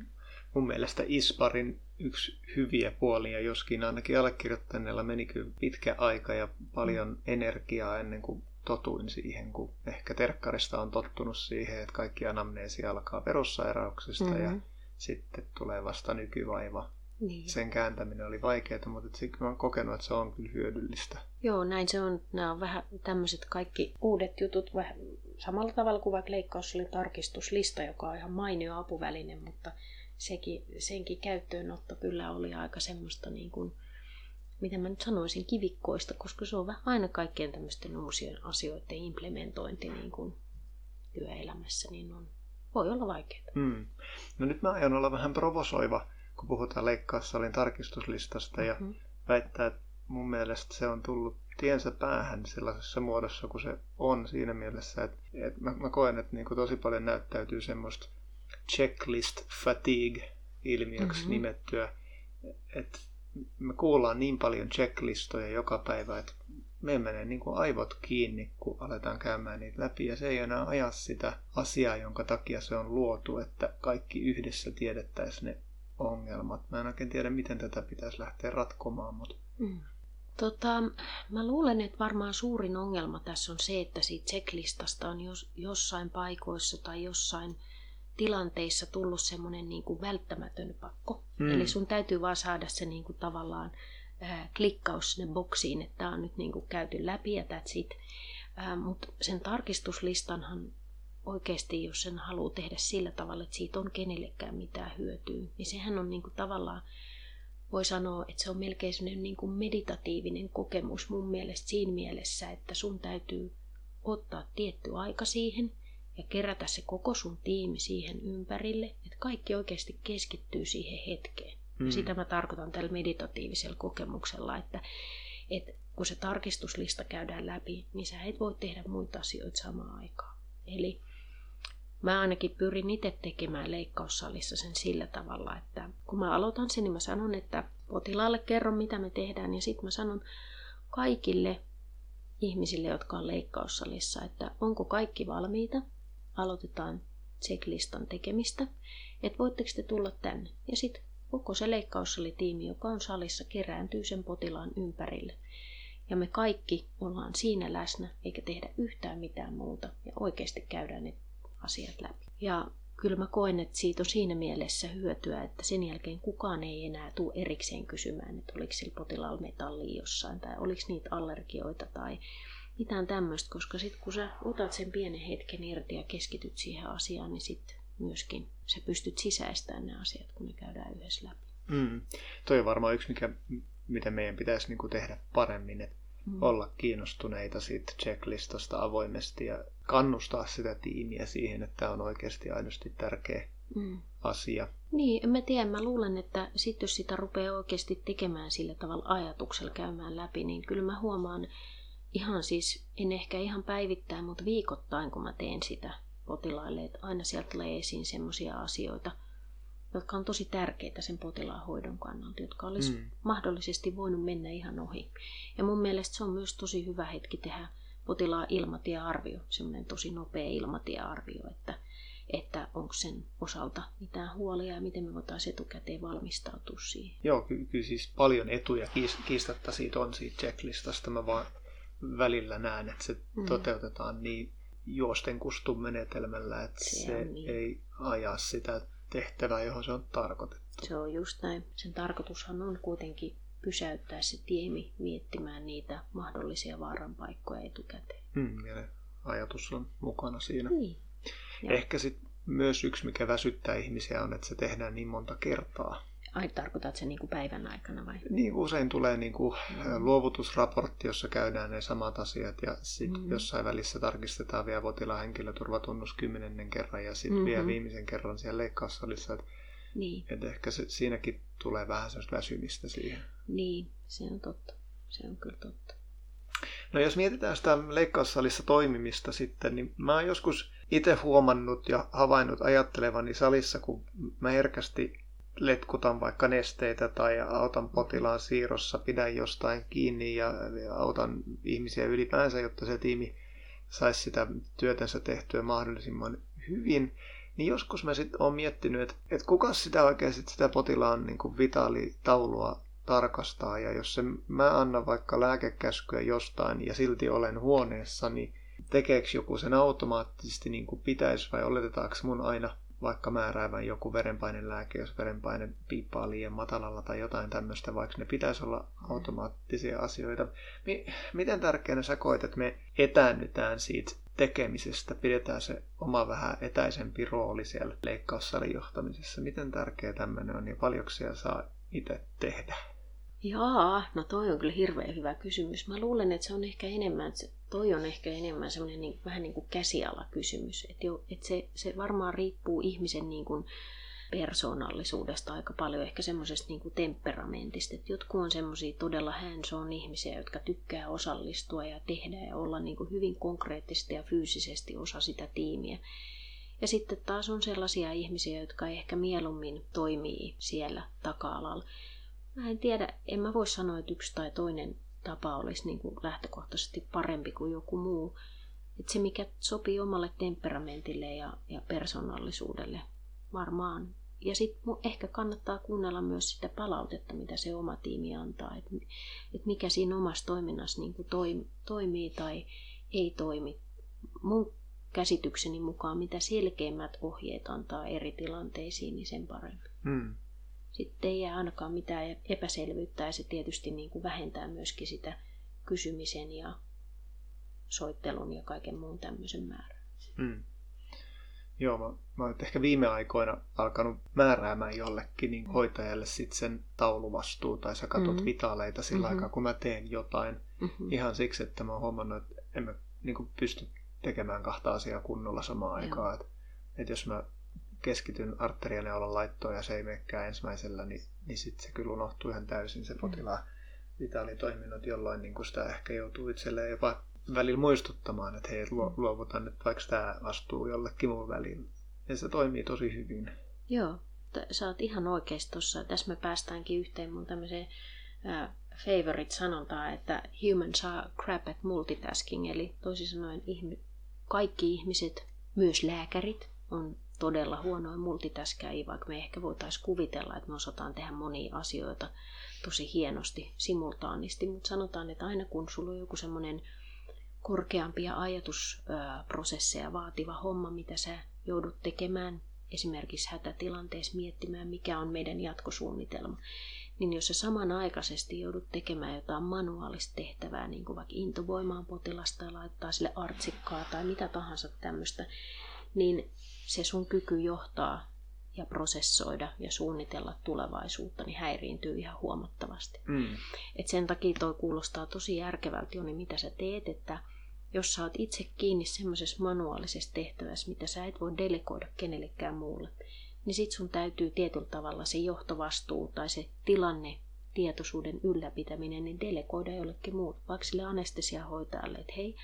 Speaker 1: mun mielestä Isparin yksi hyviä puolia, joskin ainakin allekirjoittaneella meni kyllä pitkä aika ja paljon mm. energiaa ennen kuin totuin siihen, kun ehkä terkkarista on tottunut siihen, että kaikki anamneesi alkaa perussairauksista mm-hmm. ja sitten tulee vasta nykyvaiva. Niin. Sen kääntäminen oli vaikeaa, mutta sitten mä oon kokenut, että se on kyllä hyödyllistä.
Speaker 2: Joo, näin se on. Nämä on vähän tämmöiset kaikki uudet jutut, vähän samalla tavalla kuin vaikka leikkaus oli tarkistuslista, joka on ihan mainio apuväline, mutta sekin, senkin käyttöönotto kyllä oli aika semmoista niin kuin, miten mä nyt sanoisin, kivikkoista, koska se on vähän aina kaikkien tämmöisten uusien asioiden implementointi niin kuin työelämässä, niin on, voi olla vaikeaa.
Speaker 1: Mm. No nyt mä aion olla vähän provosoiva, kun puhutaan leikkaussalin tarkistuslistasta ja mm-hmm. väittää, että mun mielestä se on tullut tiensä päähän sellaisessa muodossa kuin se on siinä mielessä, että, että mä, mä koen, että niin kuin tosi paljon näyttäytyy semmoista checklist fatigue ilmiöksi mm-hmm. nimettyä, että me kuullaan niin paljon checklistoja joka päivä, että me menee niin kuin aivot kiinni, kun aletaan käymään niitä läpi. Ja se ei enää aja sitä asiaa, jonka takia se on luotu, että kaikki yhdessä tiedettäisiin ne ongelmat. Mä en oikein tiedä, miten tätä pitäisi lähteä ratkomaan, mutta... Mm.
Speaker 2: Tota, mä luulen, että varmaan suurin ongelma tässä on se, että siitä checklistasta on jos, jossain paikoissa tai jossain tilanteissa tullut semmoinen niin kuin välttämätön pakko. Mm. Eli sun täytyy vaan saada se niin kuin tavallaan äh, klikkaus sinne boksiin, että tämä on nyt niin kuin käyty läpi ja that's it. Äh, Mutta sen tarkistuslistanhan oikeasti, jos sen haluaa tehdä sillä tavalla, että siitä on kenellekään mitään hyötyä, niin sehän on niin kuin tavallaan, voi sanoa, että se on melkein sellainen niin kuin meditatiivinen kokemus mun mielestä siinä mielessä, että sun täytyy ottaa tietty aika siihen – ja kerätä se koko sun tiimi siihen ympärille, että kaikki oikeasti keskittyy siihen hetkeen. Mm. Ja sitä mä tarkoitan tällä meditatiivisella kokemuksella, että, että kun se tarkistuslista käydään läpi, niin sä et voi tehdä muita asioita samaan aikaan. Eli mä ainakin pyrin itse tekemään leikkaussalissa sen sillä tavalla, että kun mä aloitan sen, niin mä sanon, että potilaalle kerron, mitä me tehdään, ja sitten mä sanon kaikille ihmisille, jotka on leikkaussalissa, että onko kaikki valmiita, aloitetaan checklistan tekemistä, että voitteko te tulla tänne. Ja sitten koko se tiimi, joka on salissa, kerääntyy sen potilaan ympärille. Ja me kaikki ollaan siinä läsnä, eikä tehdä yhtään mitään muuta, ja oikeasti käydään ne asiat läpi. Ja kyllä mä koen, että siitä on siinä mielessä hyötyä, että sen jälkeen kukaan ei enää tule erikseen kysymään, että oliko sillä potilaalla metallia jossain, tai oliko niitä allergioita, tai mitään tämmöistä, koska sitten kun sä otat sen pienen hetken irti ja keskityt siihen asiaan, niin sitten myöskin sä pystyt sisäistämään ne asiat, kun ne käydään yhdessä läpi.
Speaker 1: Mm. Toi on varmaan yksi, mikä, mitä meidän pitäisi niinku tehdä paremmin, että mm. olla kiinnostuneita siitä checklistasta avoimesti ja kannustaa sitä tiimiä siihen, että tämä on oikeasti aidosti tärkeä mm. asia.
Speaker 2: Niin, en mä tiedä. Mä luulen, että sit jos sitä rupeaa oikeasti tekemään sillä tavalla ajatuksella käymään läpi, niin kyllä mä huomaan, ihan siis, en ehkä ihan päivittäin, mutta viikoittain, kun mä teen sitä potilaille, että aina sieltä tulee esiin semmoisia asioita, jotka on tosi tärkeitä sen potilaan hoidon kannalta, jotka olisi mm. mahdollisesti voinut mennä ihan ohi. Ja mun mielestä se on myös tosi hyvä hetki tehdä potilaan ilmatiearvio, semmoinen tosi nopea ilmatiearvio, että, että onko sen osalta mitään huolia ja miten me voitaisiin etukäteen valmistautua siihen.
Speaker 1: Joo, ky- kyllä siis paljon etuja kiistatta siitä on siitä checklistasta. Mä vaan välillä näen, että se mm. toteutetaan niin juosten kustun menetelmällä, että se, se niin. ei aja sitä tehtävää, johon se on tarkoitettu.
Speaker 2: Se on just näin. Sen tarkoitushan on kuitenkin pysäyttää se tiemi miettimään niitä mahdollisia vaaranpaikkoja etukäteen.
Speaker 1: Mm, ja ajatus on mukana siinä.
Speaker 2: Niin.
Speaker 1: Ehkä sitten myös yksi, mikä väsyttää ihmisiä, on, että se tehdään niin monta kertaa.
Speaker 2: Ai tarkoitat se niin kuin päivän aikana vai?
Speaker 1: Niin usein tulee niin kuin luovutusraportti, jossa käydään ne samat asiat ja sitten mm-hmm. jossain välissä tarkistetaan vielä potilaan henkilöturvatunnus kymmenennen kerran ja sitten mm-hmm. vielä viimeisen kerran siellä leikkaussalissa. Että
Speaker 2: niin.
Speaker 1: et ehkä se, siinäkin tulee vähän sellaista väsymistä siihen.
Speaker 2: Niin, se on totta. Se on kyllä totta.
Speaker 1: No jos mietitään sitä leikkaussalissa toimimista sitten, niin mä oon joskus itse huomannut ja havainnut ajattelevani salissa, kun mä herkästi letkutan vaikka nesteitä tai autan potilaan siirrossa, pidän jostain kiinni ja, autan ihmisiä ylipäänsä, jotta se tiimi saisi sitä työtänsä tehtyä mahdollisimman hyvin. Niin joskus mä sitten oon miettinyt, että, että kuka sitä oikein sit sitä potilaan niin kuin vitaalitaulua tarkastaa. Ja jos se, mä annan vaikka lääkekäskyä jostain ja silti olen huoneessa, niin tekeekö joku sen automaattisesti niin kuin pitäisi vai oletetaanko mun aina vaikka määräävän joku verenpainelääke, jos verenpaine piippaa liian matalalla tai jotain tämmöistä, vaikka ne pitäisi olla automaattisia asioita. Miten tärkeänä sä koet, että me etäännytään siitä tekemisestä, pidetään se oma vähän etäisempi rooli siellä leikkaussalin johtamisessa? Miten tärkeä tämmöinen on ja paljonko siellä saa itse tehdä?
Speaker 2: Jaa, no toi on kyllä hirveän hyvä kysymys. Mä luulen, että se on ehkä enemmän, että toi on ehkä enemmän semmoinen niin, vähän niin kuin käsialakysymys. Että et se, se varmaan riippuu ihmisen niin kuin persoonallisuudesta aika paljon, ehkä semmoisesta niin kuin temperamentista. Että jotkut on semmoisia todella hands on ihmisiä, jotka tykkää osallistua ja tehdä ja olla niin kuin hyvin konkreettisesti ja fyysisesti osa sitä tiimiä. Ja sitten taas on sellaisia ihmisiä, jotka ehkä mieluummin toimii siellä taka-alalla. Mä en tiedä, en mä voi sanoa, että yksi tai toinen tapa olisi niin kuin lähtökohtaisesti parempi kuin joku muu. Että se, mikä sopii omalle temperamentille ja, ja persoonallisuudelle, varmaan. Ja sitten ehkä kannattaa kuunnella myös sitä palautetta, mitä se oma tiimi antaa. Että et mikä siinä omassa toiminnassa niin kuin toim, toimii tai ei toimi. Mun käsitykseni mukaan, mitä selkeimmät ohjeet antaa eri tilanteisiin, niin sen parempi.
Speaker 1: Hmm
Speaker 2: sitten ei jää ainakaan mitään epäselvyyttä ja se tietysti niin kuin vähentää myöskin sitä kysymisen ja soittelun ja kaiken muun tämmöisen määrän.
Speaker 1: Mm. Joo, mä, mä oon ehkä viime aikoina alkanut määräämään jollekin niin hoitajalle sit sen tauluvastuu tai sä katot mm-hmm. vitaaleita sillä mm-hmm. aikaa, kun mä teen jotain. Mm-hmm. Ihan siksi, että mä oon huomannut, että en mä niin kuin pysty tekemään kahta asiaa kunnolla samaan aikaan. Että et jos mä keskityn arterianeulan laittoon ja se ei menekään ensimmäisellä, niin, niin sitten se kyllä unohtuu ihan täysin se potilaan vitaalitoiminnot, jolloin niin sitä ehkä joutuu itselleen jopa välillä muistuttamaan, että hei, luovutan nyt vaikka tämä vastuu jollekin muun väliin. Ja se toimii tosi hyvin.
Speaker 2: Joo, sä oot ihan oikeasti tuossa. Tässä me päästäänkin yhteen mun tämmöiseen äh, favorite-sanontaa, että humans are crap at multitasking, eli toisin sanoen ihmi- kaikki ihmiset, myös lääkärit, on todella huonoin multitaskäjiä, vaikka me ehkä voitaisiin kuvitella, että me osataan tehdä monia asioita tosi hienosti, simultaanisti, mutta sanotaan, että aina kun sulla on joku semmoinen korkeampia ajatusprosesseja vaativa homma, mitä sä joudut tekemään, esimerkiksi hätätilanteessa miettimään, mikä on meidän jatkosuunnitelma, niin jos sä samanaikaisesti joudut tekemään jotain manuaalista tehtävää, niin kuin vaikka intovoimaan potilasta ja laittaa sille artsikkaa tai mitä tahansa tämmöistä, niin se sun kyky johtaa ja prosessoida ja suunnitella tulevaisuutta, niin häiriintyy ihan huomattavasti.
Speaker 1: Mm.
Speaker 2: Et sen takia toi kuulostaa tosi järkevältä, Joni, mitä sä teet, että jos sä oot itse kiinni semmoisessa manuaalisessa tehtävässä, mitä sä et voi delegoida kenellekään muulle, niin sit sun täytyy tietyllä tavalla se johtovastuu tai se tilanne tietoisuuden ylläpitäminen, niin delegoida jollekin muut, vaikka sille anestesiahoitajalle, että hei,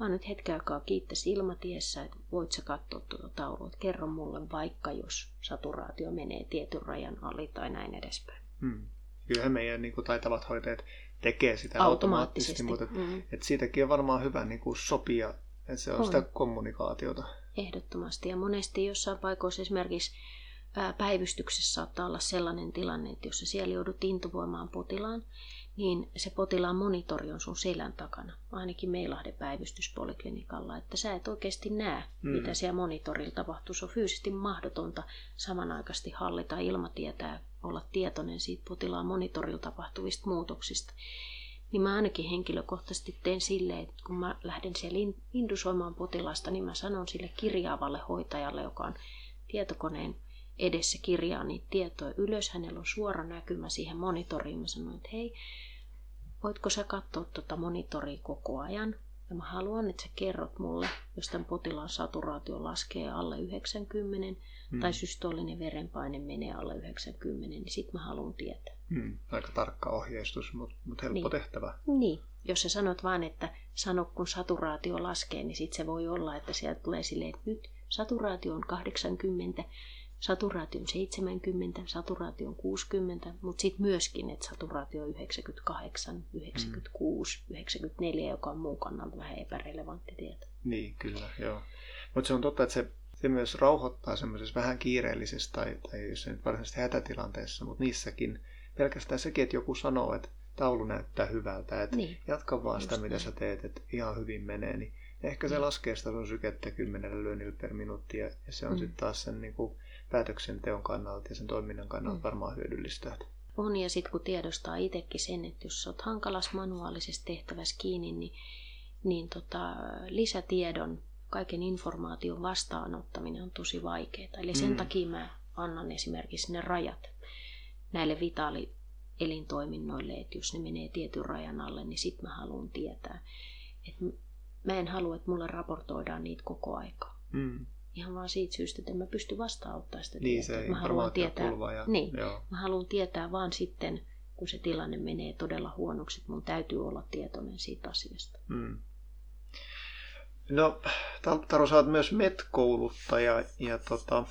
Speaker 2: Mä nyt hetken aikaa kiittäisi ilmatiessä, että voit sä katsoa tuota taulua, että kerro mulle vaikka, jos saturaatio menee tietyn rajan ali tai näin edespäin.
Speaker 1: Hmm. Kyllähän meidän niin kuin taitavat hoitajat tekee sitä automaattisesti, mutta mm. et siitäkin on varmaan hyvä niin kuin sopia, että se on, on sitä kommunikaatiota.
Speaker 2: Ehdottomasti ja monesti jossain paikoissa esimerkiksi päivystyksessä saattaa olla sellainen tilanne, että jos siellä joudut intuvoimaan potilaan, niin se potilaan monitori on sun selän takana, ainakin Meilahden päivystyspoliklinikalla, että sä et oikeasti näe, mm. mitä siellä monitorilla tapahtuu. Se on fyysisesti mahdotonta samanaikaisesti hallita ilmatietä olla tietoinen siitä potilaan monitorilla tapahtuvista muutoksista. Niin mä ainakin henkilökohtaisesti teen silleen, että kun mä lähden siellä indusoimaan potilasta, niin mä sanon sille kirjaavalle hoitajalle, joka on tietokoneen edessä kirjaa niitä tietoja ylös. Hänellä on suora näkymä siihen monitoriin. Mä sanoin, että hei, voitko sä katsoa tuota monitoria koko ajan? Ja mä haluan, että sä kerrot mulle, jos tämän potilaan saturaatio laskee alle 90 hmm. tai systoolinen verenpaine menee alle 90, niin sit mä haluan tietää.
Speaker 1: Hmm. Aika tarkka ohjeistus, mutta mut helppo
Speaker 2: niin.
Speaker 1: tehtävä.
Speaker 2: Niin. Jos sä sanot vaan, että sano kun saturaatio laskee, niin sit se voi olla, että sieltä tulee silleen, että nyt saturaatio on 80, saturaatio on 70, saturaatio on 60, mutta sitten myöskin, että saturaatio on 98, 96, mm. 94, joka on muun kannalta vähän epärelevantti tieto.
Speaker 1: Niin, kyllä, joo. Mutta se on totta, että se, se myös rauhoittaa semmoisessa vähän kiireellisessä tai, tai jos nyt varsinaisesti hätätilanteessa, mutta niissäkin pelkästään sekin, että joku sanoo, että taulu näyttää hyvältä, että niin. jatka vaan sitä, mitä näin. sä teet, että ihan hyvin menee, niin ehkä se niin. laskee sitä sun sykettä kymmenellä lyönnillä per minuutti ja se on mm. sitten taas sen niin kuin, päätöksenteon kannalta ja sen toiminnan kannalta mm. varmaan hyödyllistä.
Speaker 2: On ja sitten kun tiedostaa itsekin sen, että jos olet hankalas manuaalisessa tehtävässä kiinni, niin, niin tota, lisätiedon, kaiken informaation vastaanottaminen on tosi vaikeaa. Eli sen mm. takia mä annan esimerkiksi ne rajat näille vitaalielintoiminnoille, että jos ne menee tietyn rajan alle, niin sitten mä haluan tietää. Et mä en halua, että mulle raportoidaan niitä koko aika. Mm. Ihan vaan siitä syystä, että en mä pysty vastaanottamaan sitä
Speaker 1: niin, tietoa. Se
Speaker 2: mä haluan tietää,
Speaker 1: ja,
Speaker 2: niin, joo. mä haluan tietää vaan sitten, kun se tilanne menee todella huonoksi, että mun täytyy olla tietoinen siitä asiasta. Mm.
Speaker 1: No, Taru, sä oot myös MET-kouluttaja ja tota,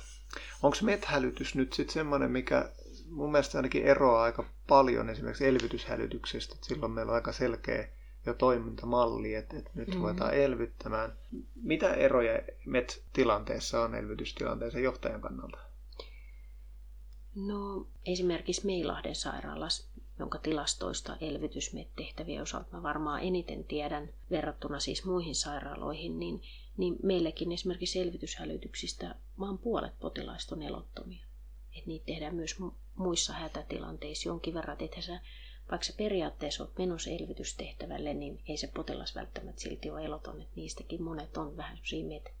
Speaker 1: onko MET-hälytys nyt sitten semmoinen, mikä mun mielestä ainakin eroaa aika paljon esimerkiksi elvytyshälytyksestä, että silloin meillä on aika selkeä jo toimintamalli, että, että nyt mm. ruvetaan elvyttämään. Mitä eroja MET-tilanteessa on elvytystilanteessa johtajan kannalta?
Speaker 2: No esimerkiksi Meilahden sairaalassa, jonka tilastoista elvytysmet-tehtävien osalta mä varmaan eniten tiedän verrattuna siis muihin sairaaloihin, niin, niin meillekin esimerkiksi elvytyshälytyksistä vaan puolet potilaista on elottomia. Et niitä tehdään myös muissa hätätilanteissa jonkin verran, että sä vaikka periaatteessa olet menossa elvytystehtävälle, niin ei se potilas välttämättä silti ole eloton, että niistäkin monet on vähän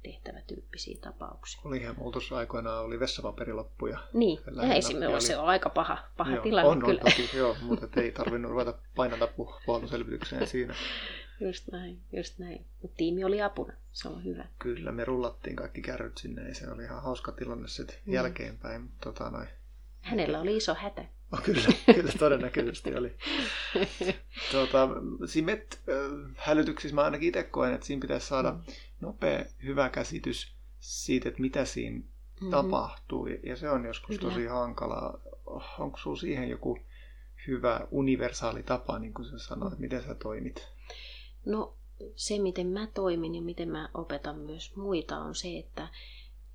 Speaker 2: tehtävätyyppisiä tapauksia.
Speaker 1: Olihan mulla tuossa aikoinaan oli vessapaperilappu ja
Speaker 2: Niin, ja esimerkiksi se on aika paha, paha joo, tilanne
Speaker 1: on,
Speaker 2: kyllä.
Speaker 1: On, toki, joo, mutta ei tarvinnut ruveta painata puhalluselvytykseen siinä.
Speaker 2: Just näin, just näin. Mutta tiimi oli apuna, se on hyvä.
Speaker 1: Kyllä, me rullattiin kaikki kärryt sinne ja se oli ihan hauska tilanne sitten mm. jälkeenpäin. Mutta tota, noin,
Speaker 2: Hänellä oli iso hätä.
Speaker 1: Oh, kyllä, kyllä todennäköisesti oli. Tuota, siinä MET-hälytyksissä mä ainakin itse koen, että siinä pitäisi saada mm. nopea, hyvä käsitys siitä, että mitä siinä mm-hmm. tapahtuu. Ja se on joskus kyllä. tosi hankalaa. Onko sinulla siihen joku hyvä universaali tapa, niin kuin sä sanoit, mm. miten sä toimit?
Speaker 2: No se, miten mä toimin ja miten mä opetan myös muita, on se, että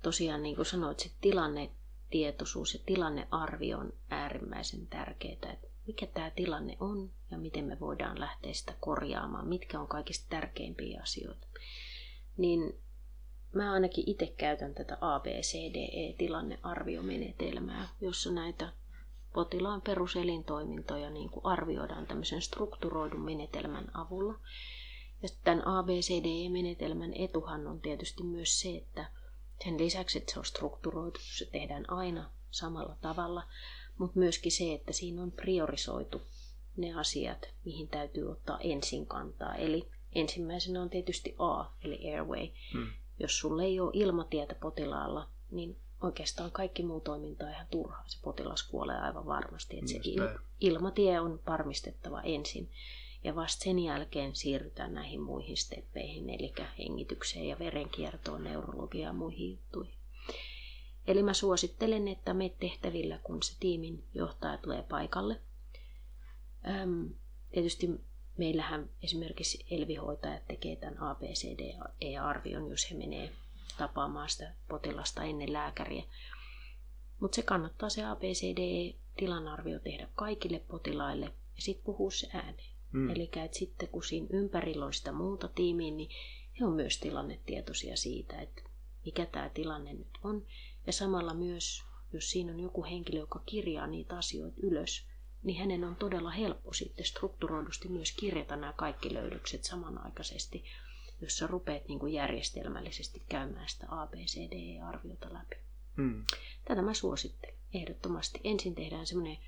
Speaker 2: tosiaan niin kuin sanoit, se tilanne tietoisuus ja tilannearvio on äärimmäisen tärkeää, että mikä tämä tilanne on ja miten me voidaan lähteä sitä korjaamaan, mitkä on kaikista tärkeimpiä asioita. Niin mä ainakin itse käytän tätä ABCDE-tilannearviomenetelmää, jossa näitä potilaan peruselintoimintoja niin kuin arvioidaan tämmöisen strukturoidun menetelmän avulla. Ja tämän ABCDE-menetelmän etuhan on tietysti myös se, että sen lisäksi, että se on strukturoitu, se tehdään aina samalla tavalla, mutta myöskin se, että siinä on priorisoitu ne asiat, mihin täytyy ottaa ensin kantaa. Eli ensimmäisenä on tietysti A, eli airway. Hmm. Jos sulle ei ole ilmatietä potilaalla, niin oikeastaan kaikki muu toiminta on ihan turhaa. Se potilas kuolee aivan varmasti. Että se il- ilmatie on varmistettava ensin. Ja vasta sen jälkeen siirrytään näihin muihin steppeihin, eli hengitykseen ja verenkiertoon, neurologiaan ja muihin juttuihin. Eli mä suosittelen, että me tehtävillä, kun se tiimin johtaja tulee paikalle. Öm, tietysti meillähän esimerkiksi elvihoitajat tekee tämän ABCD-arvion, jos he menee tapaamaan sitä potilasta ennen lääkäriä. Mutta se kannattaa se ABCD-tilanarvio tehdä kaikille potilaille ja sitten puhua se ääneen. Mm. Eli että sitten kun siinä ympärillä on sitä muuta tiimiä, niin he on myös tilannetietoisia siitä, että mikä tämä tilanne nyt on. Ja samalla myös, jos siinä on joku henkilö, joka kirjaa niitä asioita ylös, niin hänen on todella helppo sitten strukturoidusti myös kirjata nämä kaikki löydökset samanaikaisesti, jos sä rupeat niin kuin järjestelmällisesti käymään sitä ABCDE-arviota läpi. Mm. Tätä mä suosittelen ehdottomasti. Ensin tehdään semmoinen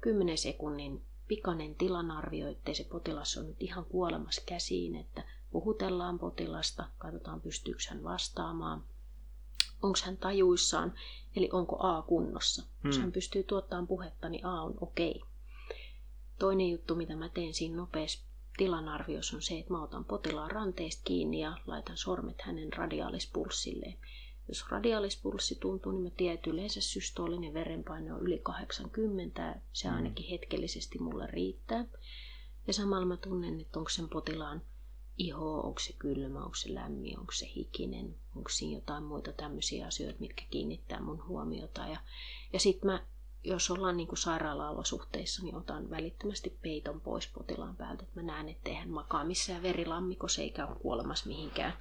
Speaker 2: 10 sekunnin pikainen tilanarvio, ettei se potilas on nyt ihan kuolemassa käsiin, että puhutellaan potilasta, katsotaan pystyykö hän vastaamaan, onko hän tajuissaan, eli onko A kunnossa. Hmm. Jos hän pystyy tuottamaan puhetta, niin A on okei. Okay. Toinen juttu, mitä mä teen siinä nopeassa tilanarviossa on se, että mä otan potilaan ranteesta kiinni ja laitan sormet hänen radiaalispulssilleen. Jos radiaalispulssi tuntuu, niin mä tiedän, että yleensä systoolinen verenpaine on yli 80. Se mm. ainakin hetkellisesti mulle riittää. Ja samalla mä tunnen, että onko sen potilaan iho, onko se kylmä, onko se lämmin, onko se hikinen, onko siinä jotain muita tämmöisiä asioita, mitkä kiinnittää mun huomiota. Ja, ja sitten mä jos ollaan niin kuin sairaala-olosuhteissa, niin otan välittömästi peiton pois potilaan päältä. Että mä näen, ettei hän makaa missään verilammikossa eikä ole kuolemassa mihinkään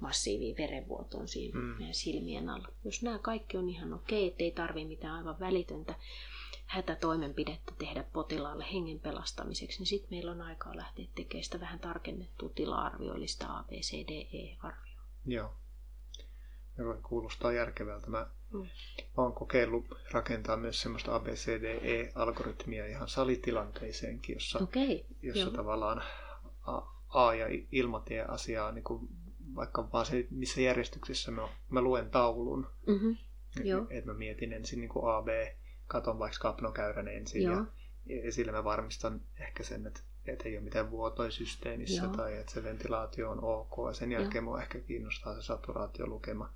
Speaker 2: massiiviin verenvuotoon siinä mm. meidän silmien alla. Jos nämä kaikki on ihan okei, ettei tarvitse mitään aivan välitöntä hätätoimenpidettä tehdä potilaalle hengen pelastamiseksi, niin sitten meillä on aikaa lähteä tekemään sitä vähän tarkennettua tila-arvioillista ABCDE-arvioa.
Speaker 1: Joo. Kuulostaa järkevältä. Mä Mm. Olen kokeillut rakentaa myös semmoista ABCDE-algoritmia ihan salitilanteeseenkin, jossa, okay, jossa joo. tavallaan A, A- ja ilmatie-asiaa, niin kuin vaikka vaan se, missä järjestyksessä mä, mä luen taulun. Mm-hmm. Että mä mietin ensin niin kuin A, B, katon vaikka kapnokäyrän ensin joo. ja, ja sillä mä varmistan ehkä sen, että, että ei ole mitään vuotoja systeemissä joo. tai että se ventilaatio on ok. Ja sen jälkeen mua ehkä kiinnostaa se saturaatiolukema.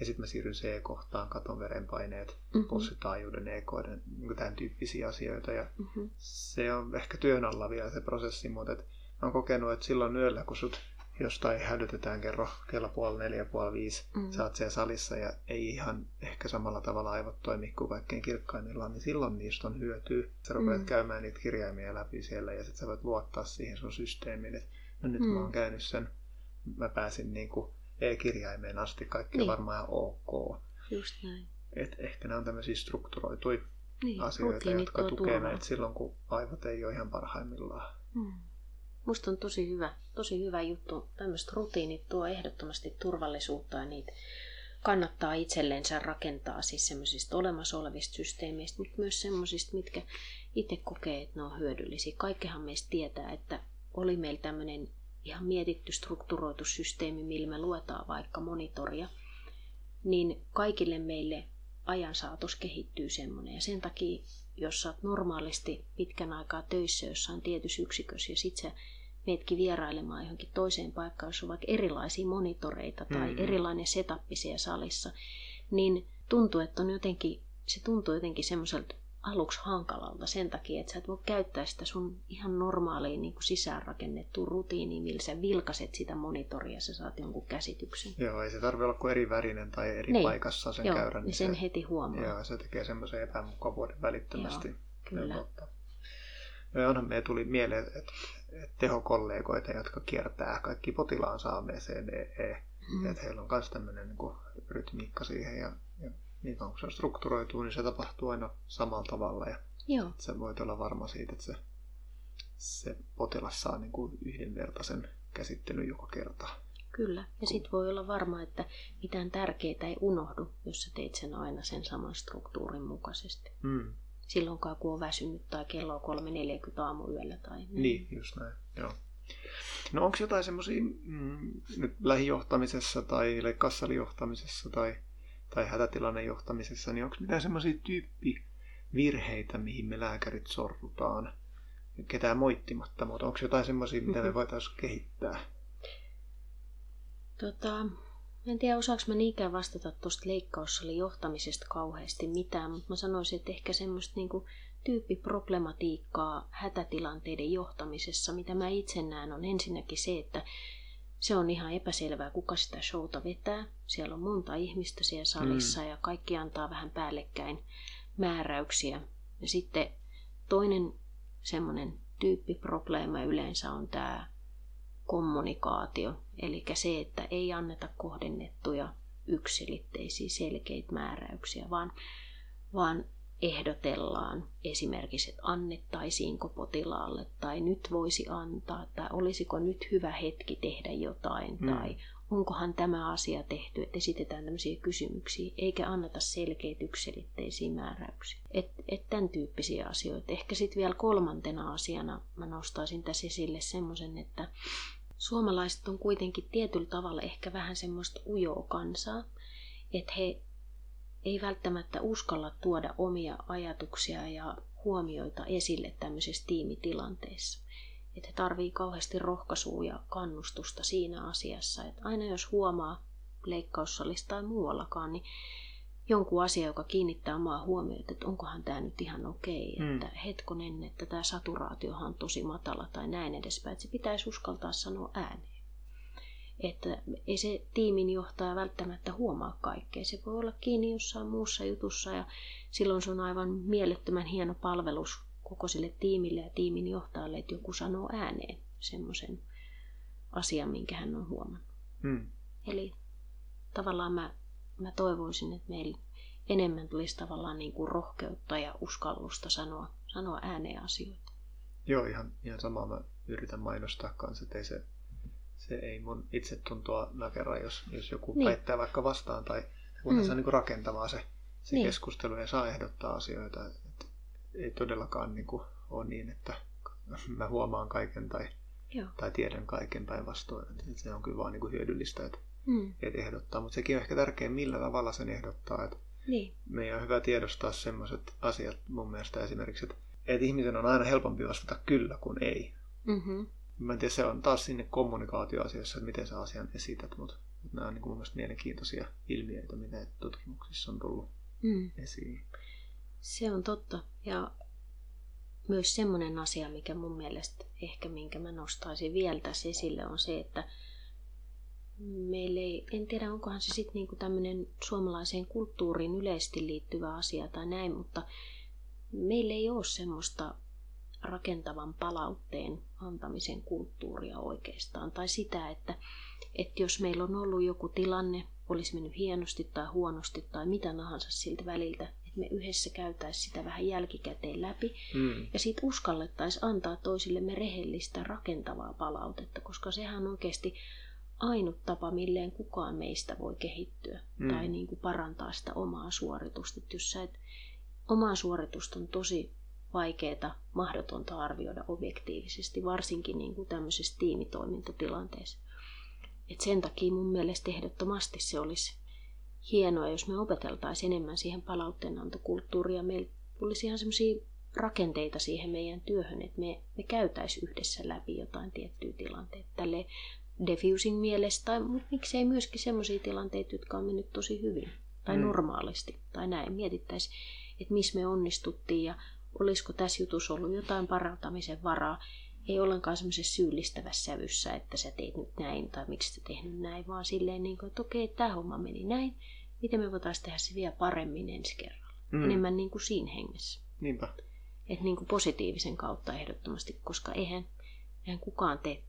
Speaker 1: Ja sitten mä siirryn C-kohtaan, katon verenpaineet, mm-hmm. pulssitaajuuden, ekoiden, niin tämän tyyppisiä asioita. Ja mm-hmm. se on ehkä työn alla vielä se prosessi, mutta et mä oon kokenut, että silloin yöllä, kun sut jostain hälytetään kerro kello puoli neljä, puoli viisi, mm-hmm. sä oot siellä salissa ja ei ihan ehkä samalla tavalla aivot toimi kuin kaikkein kirkkaimmillaan, niin silloin niistä on hyötyä. Sä rupeat mm-hmm. käymään niitä kirjaimia läpi siellä ja sitten sä voit luottaa siihen sun systeemiin, että no nyt mm-hmm. mä oon käynyt sen, mä pääsin niin kuin E-kirjaimeen asti kaikki niin. on varmaan ihan ok.
Speaker 2: Just näin.
Speaker 1: Et ehkä nämä on tämmöisiä strukturoituja niin, asioita, jotka tukevat meitä silloin, kun aivot ei ole ihan parhaimmillaan. Hmm.
Speaker 2: Musta on tosi hyvä, tosi hyvä juttu. Tämmöiset rutiinit tuo ehdottomasti turvallisuutta ja niitä kannattaa itsellensä rakentaa siis semmoisista olemassa olevista systeemeistä, mutta myös semmoisista, mitkä itse kokee, että ne on hyödyllisiä. Kaikkehan meistä tietää, että oli meillä tämmöinen ihan mietitty strukturoitu systeemi, millä me luetaan vaikka monitoria, niin kaikille meille ajan saatossa kehittyy semmoinen. Ja sen takia, jos sä oot normaalisti pitkän aikaa töissä jossain tietyssä yksikössä ja sit sä meetkin vierailemaan johonkin toiseen paikkaan, jos on vaikka erilaisia monitoreita tai mm-hmm. erilainen setappi siellä salissa, niin tuntuu, että on jotenkin, se tuntuu jotenkin semmoiselta aluksi hankalalta sen takia, että sä et voi käyttää sitä sun ihan normaaliin niin kuin sisäänrakennettua rutiiniin, millä sä vilkaset sitä monitoria ja sä saat jonkun käsityksen.
Speaker 1: Joo, ei se tarvitse olla kuin eri värinen tai eri niin. paikassa sen
Speaker 2: Joo,
Speaker 1: käyrän.
Speaker 2: Niin sen se, heti huomaa.
Speaker 1: Joo, se tekee semmoisen epämukavuuden välittömästi. Joo, kyllä. Ja onhan me tuli mieleen, että, että tehokollegoita, jotka kiertää kaikki potilaansa ABCDE, mm. että heillä on myös tämmöinen niin rytmiikka siihen ja niin kun se on strukturoitu, niin se tapahtuu aina samalla tavalla. Ja Joo. Sä voit olla varma siitä, että se, se potilas saa niin kuin yhdenvertaisen käsittelyn joka kerta.
Speaker 2: Kyllä, ja sitten voi olla varma, että mitään tärkeää ei unohdu, jos sä teet sen aina sen saman struktuurin mukaisesti. Mm. Silloin kun on väsynyt tai kello on 3.40 aamuyöllä tai
Speaker 1: niin. Niin, just näin, joo. No onko jotain semmoisia mm, lähijohtamisessa tai kassalijohtamisessa tai tai hätätilanne johtamisessa, niin onko mitään semmoisia tyyppivirheitä, mihin me lääkärit sorrutaan? Ketään moittimatta, mutta onko jotain semmoisia, mitä me voitaisiin kehittää?
Speaker 2: Tota, en tiedä, osaanko mä niinkään vastata tuosta leikkaussalin johtamisesta kauheasti mitään, mutta mä sanoisin, että ehkä semmoista niinku tyyppiproblematiikkaa hätätilanteiden johtamisessa, mitä mä itse näen, on ensinnäkin se, että se on ihan epäselvää, kuka sitä showta vetää. Siellä on monta ihmistä siellä salissa mm. ja kaikki antaa vähän päällekkäin määräyksiä. Ja sitten toinen semmoinen tyyppiprobleema yleensä on tämä kommunikaatio, eli se, että ei anneta kohdennettuja yksilitteisiä selkeitä määräyksiä, vaan, vaan ehdotellaan esimerkiksi, että annettaisiinko potilaalle tai nyt voisi antaa tai olisiko nyt hyvä hetki tehdä jotain hmm. tai onkohan tämä asia tehty, että esitetään tämmöisiä kysymyksiä eikä anneta selkeitä yksilitteisiä määräyksiä. Et, et tämän tyyppisiä asioita. Ehkä sitten vielä kolmantena asiana mä nostaisin tässä esille semmoisen, että suomalaiset on kuitenkin tietyllä tavalla ehkä vähän semmoista ujoa kansaa, että he ei välttämättä uskalla tuoda omia ajatuksia ja huomioita esille tämmöisessä tiimitilanteessa. Että he tarvii kauheasti rohkaisua ja kannustusta siinä asiassa, että aina jos huomaa leikkaussalista tai muuallakaan, niin jonkun asia, joka kiinnittää omaa huomiota, että onkohan tämä nyt ihan okei, mm. että hetkonen, että tämä saturaatiohan on tosi matala tai näin edespäin, että se pitäisi uskaltaa sanoa ääneen että ei se tiimin johtaja välttämättä huomaa kaikkea. Se voi olla kiinni jossain muussa jutussa ja silloin se on aivan mielettömän hieno palvelus koko sille tiimille ja tiimin johtajalle, että joku sanoo ääneen semmoisen asian, minkä hän on huomannut. Hmm. Eli tavallaan mä, mä toivoisin, että meillä enemmän tulisi tavallaan niin kuin rohkeutta ja uskallusta sanoa, sanoa ääneen asioita.
Speaker 1: Joo, ihan, ihan samaa mä yritän mainostaa kanssa, että ei se se ei mun itsetuntoa nakera, jos, jos joku niin. väittää vaikka vastaan tai kun mm. se on niin rakentavaa se, se niin. keskustelu ja saa ehdottaa asioita. Et ei todellakaan niin kuin ole niin, että mä huomaan kaiken tai, Joo. tai tiedän kaiken päinvastoin. Se on kyllä vaan niin kuin hyödyllistä, että mm. et ehdottaa. Mutta sekin on ehkä tärkeä, millä tavalla sen ehdottaa. Että niin. Meidän on hyvä tiedostaa sellaiset asiat mun mielestä esimerkiksi, että, että ihmisen on aina helpompi vastata kyllä kuin ei. Mm-hmm. Mä en tiedä, se on taas sinne kommunikaatioasiassa, että miten sä asian esität, mutta nämä on niin kuin mun mielestä mielenkiintoisia ilmiöitä, mitä tutkimuksissa on tullut mm. esiin.
Speaker 2: Se on totta. Ja myös semmoinen asia, mikä mun mielestä ehkä minkä mä nostaisin vielä tässä esille, on se, että meille ei, en tiedä onkohan se sitten niinku tämmöinen suomalaiseen kulttuuriin yleisesti liittyvä asia tai näin, mutta meillä ei ole semmoista rakentavan palautteen antamisen kulttuuria oikeastaan. Tai sitä, että, että jos meillä on ollut joku tilanne, olisi mennyt hienosti tai huonosti tai mitä tahansa siltä väliltä, että me yhdessä käytäisiin sitä vähän jälkikäteen läpi mm. ja sitten uskallettaisiin antaa toisillemme rehellistä rakentavaa palautetta, koska sehän on oikeasti ainut tapa, milleen kukaan meistä voi kehittyä mm. tai niin kuin parantaa sitä omaa suoritusta. Että jos sä et, omaa suoritusta on tosi vaikeaa, mahdotonta arvioida objektiivisesti, varsinkin niin kuin tämmöisessä tiimitoimintatilanteessa. Et sen takia mun mielestä ehdottomasti se olisi hienoa, jos me opeteltaisiin enemmän siihen palautteenantokulttuuria. Meillä tulisi ihan semmoisia rakenteita siihen meidän työhön, että me, me käytäisiin yhdessä läpi jotain tiettyä tilanteita. Tälle diffusing mielestä, tai mutta miksei myöskin semmoisia tilanteita, jotka on mennyt tosi hyvin tai mm. normaalisti tai näin. Mietittäisiin, että missä me onnistuttiin ja olisiko tässä jutussa ollut jotain parantamisen varaa. Ei ollenkaan semmoisessa syyllistävässä sävyssä, että sä teit nyt näin tai miksi sä tehnyt näin, vaan silleen, niin kuin, että okei, tämä homma meni näin. Miten me voitaisiin tehdä se vielä paremmin ensi kerralla? Mm. Enemmän niin kuin siinä hengessä.
Speaker 1: Niinpä.
Speaker 2: Että niin kuin positiivisen kautta ehdottomasti, koska eihän, eihän kukaan tee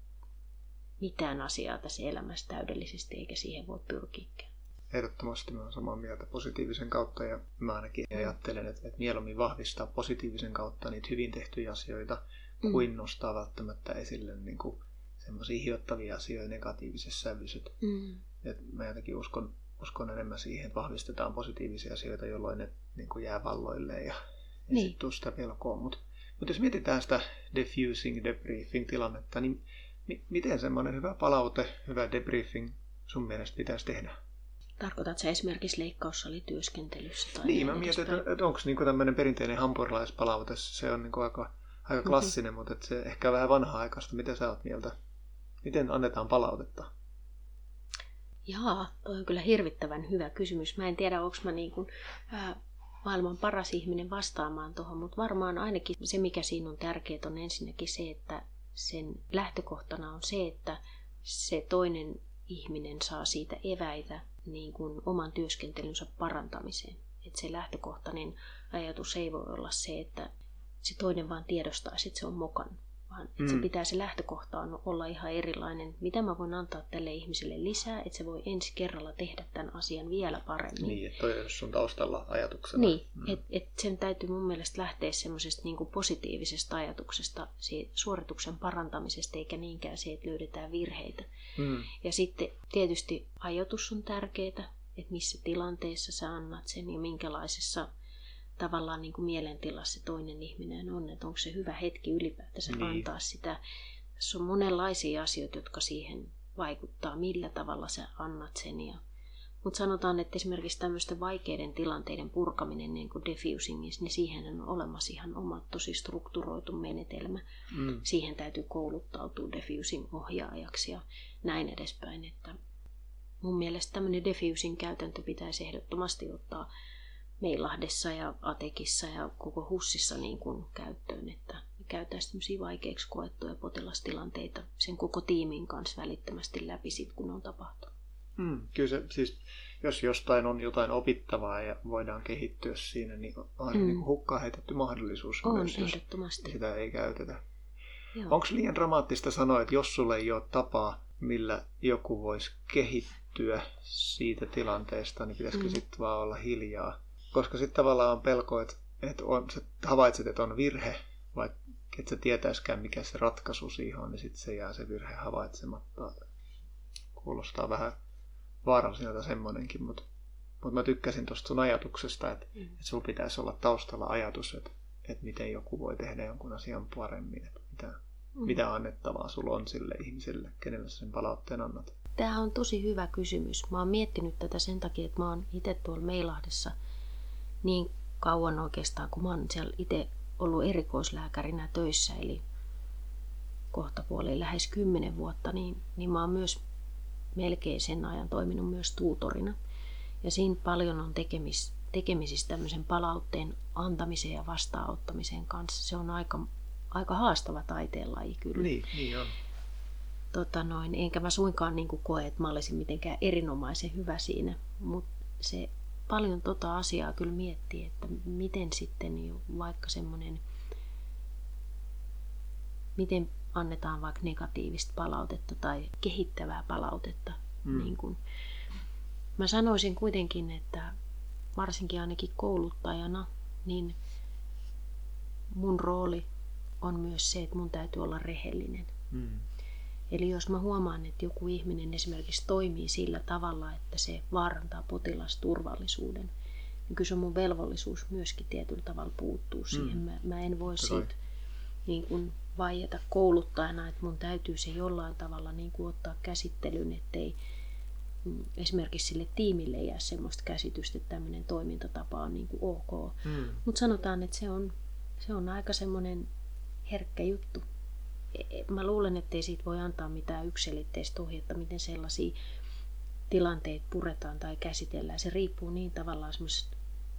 Speaker 2: mitään asiaa tässä elämässä täydellisesti, eikä siihen voi pyrkiäkään.
Speaker 1: Ehdottomasti mä olen samaa mieltä positiivisen kautta ja mä ainakin ajattelen, että, että mieluummin vahvistaa positiivisen kautta niitä hyvin tehtyjä asioita mm. kuin nostaa välttämättä esille niin kuin semmoisia hiottavia asioita negatiivisessa sävyssä. Mm. Et mä jotenkin uskon, uskon enemmän siihen, että vahvistetaan positiivisia asioita, jolloin ne niin kuin jää valloille ja niin. sitten sitä pelkoa. Mutta mut jos mietitään sitä diffusing, debriefing tilannetta, niin mi- miten semmoinen hyvä palaute, hyvä debriefing sun mielestä pitäisi tehdä?
Speaker 2: Tarkoitatko sä esimerkiksi leikkaussalityöskentelyssä?
Speaker 1: Tai niin, mä mietin, että, että onko niinku tämmöinen perinteinen hampurilaispalaute, se on niinku aika, aika mhm. klassinen, mm-hmm. mutta se ehkä vähän vanha-aikaista. Mitä sä oot mieltä? Miten annetaan palautetta?
Speaker 2: Jaa, toi on kyllä hirvittävän hyvä kysymys. Mä en tiedä, onko mä niin kuin, äh, maailman paras ihminen vastaamaan tuohon, mutta varmaan ainakin se, mikä siinä on tärkeää, on ensinnäkin se, että sen lähtökohtana on se, että se toinen ihminen saa siitä eväitä niin kuin oman työskentelynsä parantamiseen. Että se lähtökohtainen ajatus ei voi olla se, että se toinen vaan tiedostaa, että se on mokannut vaan mm. se pitää se lähtökohta olla ihan erilainen. Mitä mä voin antaa tälle ihmiselle lisää, että se voi ensi kerralla tehdä tämän asian vielä paremmin.
Speaker 1: Niin, että toi on sun taustalla ajatuksena.
Speaker 2: Niin, mm. että et sen täytyy mun mielestä lähteä semmoisesta niin positiivisesta ajatuksesta, siitä suorituksen parantamisesta, eikä niinkään se, että löydetään virheitä. Mm. Ja sitten tietysti ajatus on tärkeää, että missä tilanteessa sä annat sen ja minkälaisessa tavallaan niin kuin mielentilassa se toinen ihminen on, että onko se hyvä hetki ylipäätänsä niin. antaa sitä. Tässä on monenlaisia asioita, jotka siihen vaikuttaa, millä tavalla sä annat sen. Ja... Mutta sanotaan, että esimerkiksi tämmöisten vaikeiden tilanteiden purkaminen niin kuin diffusingissa, niin siihen on olemassa ihan oma tosi strukturoitu menetelmä. Mm. Siihen täytyy kouluttautua diffusing-ohjaajaksi ja näin edespäin. Että mun mielestä tämmöinen diffusing käytäntö pitäisi ehdottomasti ottaa Meilahdessa ja Atekissa ja koko Hussissa niin kuin käyttöön, että me käytäisiin tämmöisiä vaikeiksi koettuja potilastilanteita sen koko tiimin kanssa välittömästi läpi sit, kun on tapahtunut.
Speaker 1: Mm, kyllä se, siis jos jostain on jotain opittavaa ja voidaan kehittyä siinä, niin on mm. niin hukkaan heitetty mahdollisuus
Speaker 2: on,
Speaker 1: myös,
Speaker 2: jos
Speaker 1: sitä ei käytetä. Onko liian dramaattista sanoa, että jos sulle ei ole tapaa, millä joku voisi kehittyä siitä tilanteesta, niin pitäisikö mm. sitten vaan olla hiljaa? Koska sitten tavallaan on pelko, että, että on, sä havaitset, että on virhe, vaikka et sä tietäiskään mikä se ratkaisu siihen on, niin sitten se jää se virhe havaitsematta. Kuulostaa vähän vaaralliselta semmoinenkin, mutta, mutta mä tykkäsin tuosta sun ajatuksesta, että, mm. että sulla pitäisi olla taustalla ajatus, että, että miten joku voi tehdä jonkun asian paremmin, että mitä, mm. mitä annettavaa sulla on sille ihmiselle, kenelle sen palautteen annat.
Speaker 2: Tämä on tosi hyvä kysymys. Mä oon miettinyt tätä sen takia, että mä oon itse tuolla Meilahdessa – niin kauan oikeastaan, kun mä oon siellä itse ollut erikoislääkärinä töissä, eli kohta puoli lähes kymmenen vuotta, niin, niin mä oon myös melkein sen ajan toiminut myös tuutorina. Ja siinä paljon on tekemis, tekemisissä tämmöisen palautteen antamisen ja vastaanottamisen kanssa. Se on aika, aika haastava taiteenlaji kyllä.
Speaker 1: Niin, niin on.
Speaker 2: Tota noin, enkä mä suinkaan niin koe, että mä olisin mitenkään erinomaisen hyvä siinä, mutta se paljon tota asiaa kyllä miettii, että miten sitten vaikka semmoinen, miten annetaan vaikka negatiivista palautetta tai kehittävää palautetta. Mm. Niin kun. Mä sanoisin kuitenkin, että varsinkin ainakin kouluttajana, niin mun rooli on myös se, että mun täytyy olla rehellinen. Mm. Eli jos mä huomaan, että joku ihminen esimerkiksi toimii sillä tavalla, että se vaarantaa potilasturvallisuuden, niin kyllä se on mun velvollisuus myöskin tietyllä tavalla puuttuu mm. siihen. Mä, mä en voi siitä niin kuin vaieta kouluttajana, että mun täytyy se jollain tavalla niin kuin ottaa käsittelyyn, ettei mm, esimerkiksi sille tiimille jää semmoista käsitystä, että tämmöinen toimintatapa on niin kuin ok. Mm. Mutta sanotaan, että se on, se on aika semmoinen herkkä juttu mä luulen, että ei siitä voi antaa mitään yksilitteistä ohjetta, miten sellaisia tilanteita puretaan tai käsitellään. Se riippuu niin tavallaan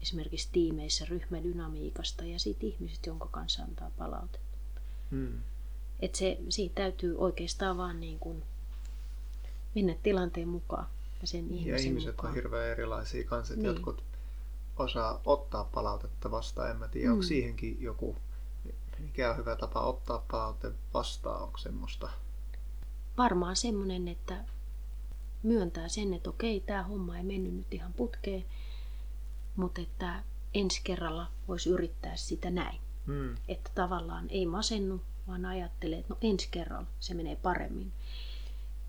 Speaker 2: esimerkiksi tiimeissä ryhmädynamiikasta ja siitä ihmisestä, jonka kanssa antaa palautetta. Hmm. Et se, siitä täytyy oikeastaan vaan niin kuin mennä tilanteen mukaan ja sen ihmisen
Speaker 1: Ja ihmiset
Speaker 2: mukaan.
Speaker 1: on hirveän erilaisia kanssa, niin. jotkut osaa ottaa palautetta vastaan. En mä tiedä, mm. onko siihenkin joku mikä on hyvä tapa ottaa palaute vastaan? Onko semmoista?
Speaker 2: Varmaan semmoinen, että myöntää sen, että okei, tämä homma ei mennyt nyt ihan putkeen, mutta että ensi kerralla voisi yrittää sitä näin. Hmm. Että tavallaan ei masennu, vaan ajattelee, että no ensi kerralla se menee paremmin.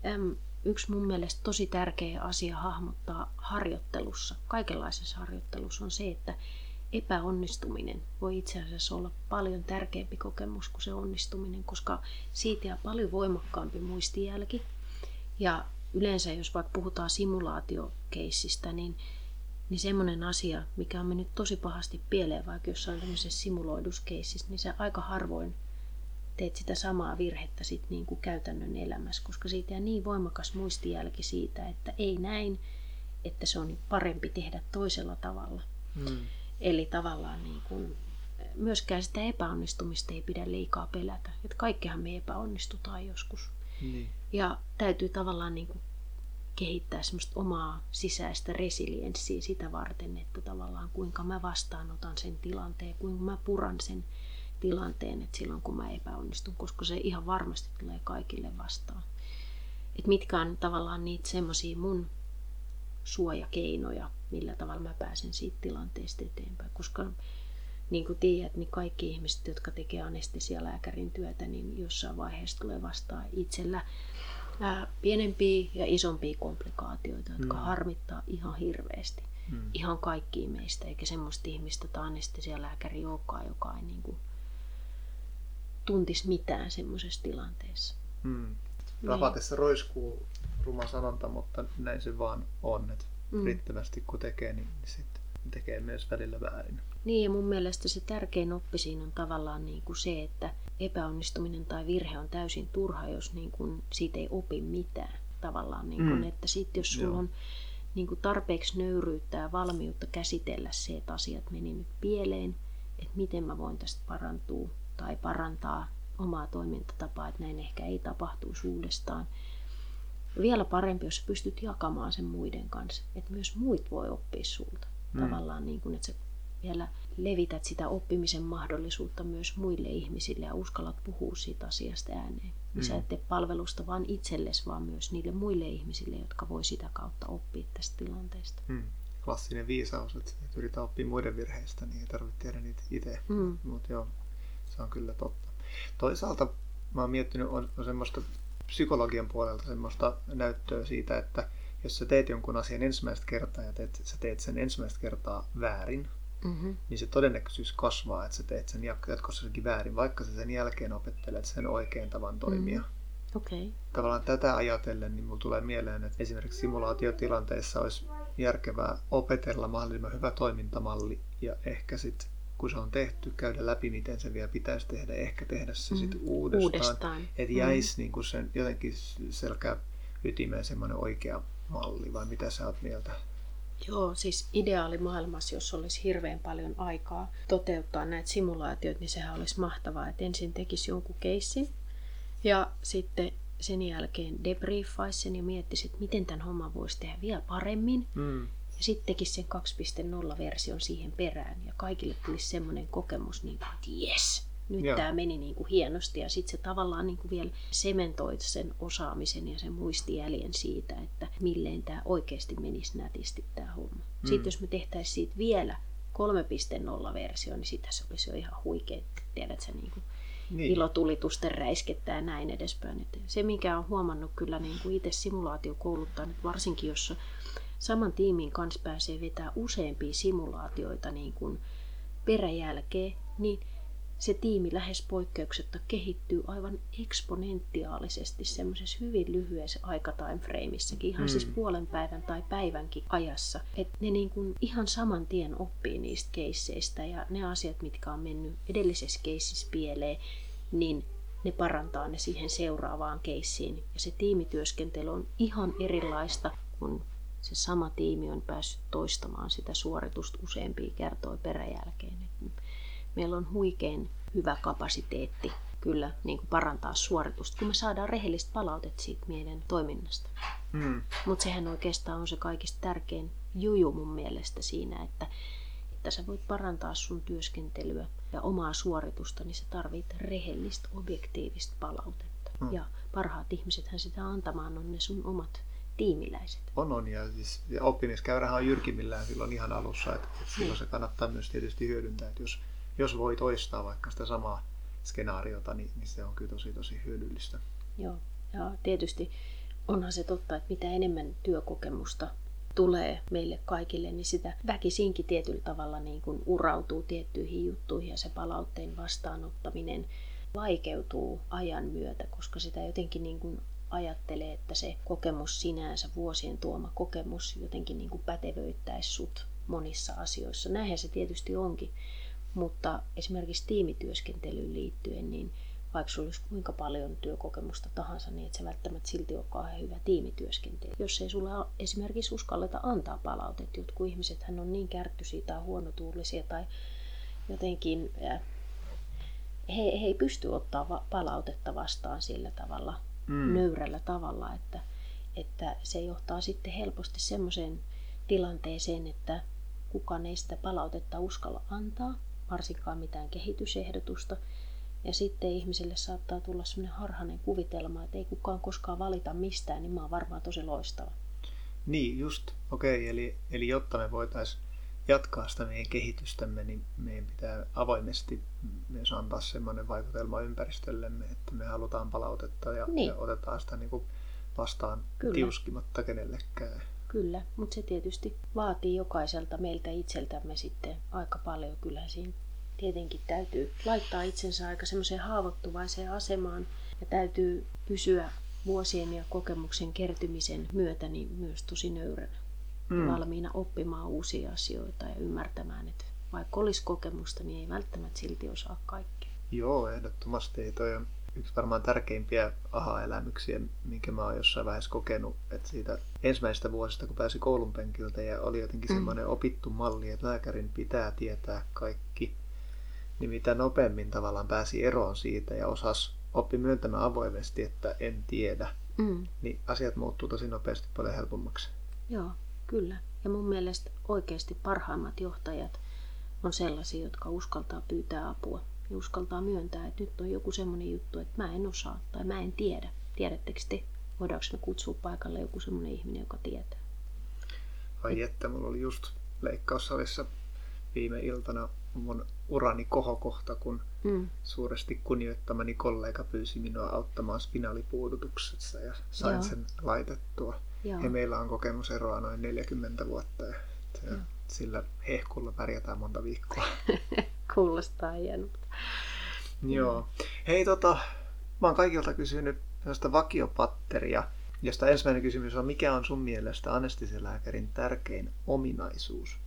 Speaker 2: Äm, yksi mun mielestä tosi tärkeä asia hahmottaa harjoittelussa, kaikenlaisessa harjoittelussa on se, että epäonnistuminen voi itse asiassa olla paljon tärkeämpi kokemus kuin se onnistuminen, koska siitä jää paljon voimakkaampi muistijälki. Ja yleensä, jos vaikka puhutaan simulaatiokeissistä, niin, niin semmoinen asia, mikä on mennyt tosi pahasti pieleen, vaikka jossain tämmöisessä simuloiduskeississä, niin sä aika harvoin teet sitä samaa virhettä sit niin kuin käytännön elämässä, koska siitä jää niin voimakas muistijälki siitä, että ei näin, että se on parempi tehdä toisella tavalla. Hmm. Eli tavallaan niin kuin, myöskään sitä epäonnistumista ei pidä liikaa pelätä. Että kaikkihan me epäonnistutaan joskus.
Speaker 1: Niin.
Speaker 2: Ja täytyy tavallaan niin kuin kehittää semmoista omaa sisäistä resilienssiä sitä varten, että tavallaan kuinka mä vastaanotan sen tilanteen, kuinka mä puran sen tilanteen, että silloin kun mä epäonnistun, koska se ihan varmasti tulee kaikille vastaan. Et mitkä on tavallaan niitä semmoisia mun suojakeinoja, millä tavalla mä pääsen siitä tilanteesta eteenpäin, koska niin kuin tiedät, niin kaikki ihmiset, jotka tekee anestesialääkärin työtä, niin jossain vaiheessa tulee vastaan itsellä ää, pienempiä ja isompia komplikaatioita, jotka mm. harmittaa ihan hirveästi. Mm. Ihan kaikki meistä, eikä semmoista ihmistä tai anestesialääkäri olekaan, joka ei niin kuin tuntisi mitään semmoisessa tilanteessa.
Speaker 1: Mm. Rapatessa niin. roiskuu ruma sanonta, mutta näin se vaan on, että mm. riittävästi kun tekee, niin sitten tekee myös välillä väärin.
Speaker 2: Niin ja mun mielestä se tärkein oppi siinä on tavallaan niin kuin se, että epäonnistuminen tai virhe on täysin turha, jos niin kuin siitä ei opi mitään. Tavallaan niin kuin, mm. että sitten jos sulla Joo. on niin kuin tarpeeksi nöyryyttä ja valmiutta käsitellä se, että asiat meni nyt pieleen, että miten mä voin tästä parantua tai parantaa omaa toimintatapaa, että näin ehkä ei tapahtuisi uudestaan. Vielä parempi, jos pystyt jakamaan sen muiden kanssa, että myös muut voi oppia sulta. Mm. Tavallaan niin kuin, että sä vielä levität sitä oppimisen mahdollisuutta myös muille ihmisille ja uskallat puhua siitä asiasta ääneen. Mm. Sä et tee palvelusta vain itsellesi, vaan myös niille muille ihmisille, jotka voi sitä kautta oppia tästä tilanteesta.
Speaker 1: Mm. Klassinen viisaus, että yritetään oppia muiden virheistä, niin ei tarvitse tehdä niitä itse. Mm. Mutta joo, se on kyllä totta. Toisaalta mä oon miettinyt, on, on semmoista psykologian puolelta semmoista näyttöä siitä, että jos sä teet jonkun asian ensimmäistä kertaa ja teet, sä teet sen ensimmäistä kertaa väärin, mm-hmm. niin se todennäköisyys kasvaa, että sä teet sen jatkossakin väärin, vaikka sä sen jälkeen opettelet sen oikean tavan toimia. Mm-hmm.
Speaker 2: Okay.
Speaker 1: Tavallaan tätä ajatellen, niin mulla tulee mieleen, että esimerkiksi simulaatiotilanteessa olisi järkevää opetella mahdollisimman hyvä toimintamalli ja ehkä sitten kun se on tehty, käydä läpi, miten se vielä pitäisi tehdä, ehkä tehdä se mm. sitten uudestaan. uudestaan. Että jäisi mm. niin kuin sen jotenkin selkä ytimeen semmoinen oikea malli, vai mitä sä oot mieltä?
Speaker 2: Joo, siis ideaalimaailmassa, jos olisi hirveän paljon aikaa toteuttaa näitä simulaatioita, niin sehän olisi mahtavaa, että ensin tekisi jonkun keissin ja sitten sen jälkeen debriefaisi sen ja miettisi, että miten tämän homman voisi tehdä vielä paremmin. Mm. Ja sitten tekisi sen 2.0-version siihen perään ja kaikille tulisi semmoinen kokemus, niin kuin, että jes, nyt Joo. tämä meni niin kuin hienosti ja sitten se tavallaan niin kuin vielä sementoi sen osaamisen ja sen muistijäljen siitä, että milleen tämä oikeasti menisi nätisti tämä homma. Mm. Sitten jos me tehtäisiin siitä vielä 3.0-versio, niin sitä se olisi jo ihan huikea, tiedät sä, niin kuin niin. ilotulitusten räiskettää ja näin edespäin. Et se, mikä on huomannut kyllä niin kuin itse simulaatiokouluttaa, että varsinkin jos saman tiimin kanssa pääsee vetää useampia simulaatioita niin kuin peräjälkeen, niin se tiimi lähes poikkeuksetta kehittyy aivan eksponentiaalisesti semmoisessa hyvin lyhyessä aikatimeframeissakin, ihan siis mm. siis puolen päivän tai päivänkin ajassa. Että ne niin kuin ihan saman tien oppii niistä keisseistä ja ne asiat, mitkä on mennyt edellisessä keississä pieleen, niin ne parantaa ne siihen seuraavaan keissiin. Ja se tiimityöskentely on ihan erilaista, kun se sama tiimi on päässyt toistamaan sitä suoritusta useampia kertoja peräjälkeen. Meillä on huikein hyvä kapasiteetti kyllä niin kuin parantaa suoritusta, kun me saadaan rehellistä palautetta siitä meidän toiminnasta. Mm. Mutta sehän oikeastaan on se kaikista tärkein juju mun mielestä siinä, että, että sä voit parantaa sun työskentelyä ja omaa suoritusta, niin sä tarvit rehellistä, objektiivista palautetta. Mm. Ja parhaat ihmisethän sitä antamaan on ne sun omat tiimiläiset.
Speaker 1: On, on. Ja, siis, ja oppimiskäyrähän on jyrkimmillään silloin ihan alussa, että, että silloin niin. se kannattaa myös tietysti hyödyntää, että jos, jos voi toistaa vaikka sitä samaa skenaariota, niin, niin se on kyllä tosi tosi hyödyllistä.
Speaker 2: Joo, ja tietysti onhan se totta, että mitä enemmän työkokemusta tulee meille kaikille, niin sitä väkisinkin tietyllä tavalla niin kuin urautuu tiettyihin juttuihin ja se palautteen vastaanottaminen vaikeutuu ajan myötä, koska sitä jotenkin niin kuin ajattelee, että se kokemus sinänsä, vuosien tuoma kokemus jotenkin niin kuin pätevöittäisi sut monissa asioissa. Näinhän se tietysti onkin, mutta esimerkiksi tiimityöskentelyyn liittyen, niin vaikka sulla olisi kuinka paljon työkokemusta tahansa, niin et se välttämättä silti ole kauhean hyvä tiimityöskentely. Jos ei sulla esimerkiksi uskalleta antaa palautetta, jotkut ihmiset hän on niin kärttyisiä tai huonotuulisia tai jotenkin he, he ei pysty ottaa palautetta vastaan sillä tavalla mm. nöyrällä tavalla, että, että se johtaa sitten helposti semmoiseen tilanteeseen, että kukaan ei sitä palautetta uskalla antaa, varsinkaan mitään kehitysehdotusta. Ja sitten ihmisille saattaa tulla sellainen harhainen kuvitelma, että ei kukaan koskaan valita mistään, niin mä oon varmaan tosi loistava.
Speaker 1: Niin, just. Okei, okay, eli, eli jotta me voitaisiin jatkaa sitä meidän kehitystämme, niin meidän pitää avoimesti myös antaa semmoinen vaikutelma ympäristöllemme, että me halutaan palautetta ja, niin. ja otetaan sitä niin kuin vastaan Kyllä. tiuskimatta kenellekään.
Speaker 2: Kyllä, mutta se tietysti vaatii jokaiselta meiltä itseltämme sitten aika paljon. Kyllä siinä tietenkin täytyy laittaa itsensä aika semmoiseen haavoittuvaiseen asemaan ja täytyy pysyä vuosien ja kokemuksen kertymisen myötä niin myös tosi nöyränä mm. valmiina oppimaan uusia asioita ja ymmärtämään, että vaikka olisi kokemusta, niin ei välttämättä silti osaa kaikkea.
Speaker 1: Joo, ehdottomasti. Toi on yksi varmaan tärkeimpiä aha-elämyksiä, minkä mä oon jossain vaiheessa kokenut, että siitä ensimmäisestä vuosista, kun pääsi koulun penkiltä ja oli jotenkin mm. semmoinen opittu malli, että lääkärin pitää tietää kaikki, niin mitä nopeammin tavallaan pääsi eroon siitä ja osas oppi myöntämään avoimesti, että en tiedä, mm. niin asiat muuttuu tosi nopeasti paljon helpommaksi.
Speaker 2: Joo, Kyllä. Ja mun mielestä oikeasti parhaimmat johtajat on sellaisia, jotka uskaltaa pyytää apua ja uskaltaa myöntää, että nyt on joku semmoinen juttu, että mä en osaa tai mä en tiedä. Tiedättekö te? Voidaanko me kutsua paikalle joku semmoinen ihminen, joka tietää?
Speaker 1: Ai että, mulla oli just leikkaussalissa viime iltana mun urani kohokohta, kun mm. suuresti kunnioittamani kollega pyysi minua auttamaan spinaalipuudutuksessa ja sain Joo. sen laitettua. Joo. Ja meillä on kokemuseroa noin 40 vuotta ja sillä hehkulla pärjätään monta viikkoa.
Speaker 2: Kuulostaa hienolta.
Speaker 1: Joo. Hei tota, mä oon kaikilta kysynyt sellaista vakiopatteria, josta ensimmäinen kysymys on, mikä on sun mielestä anestesialääkärin tärkein ominaisuus?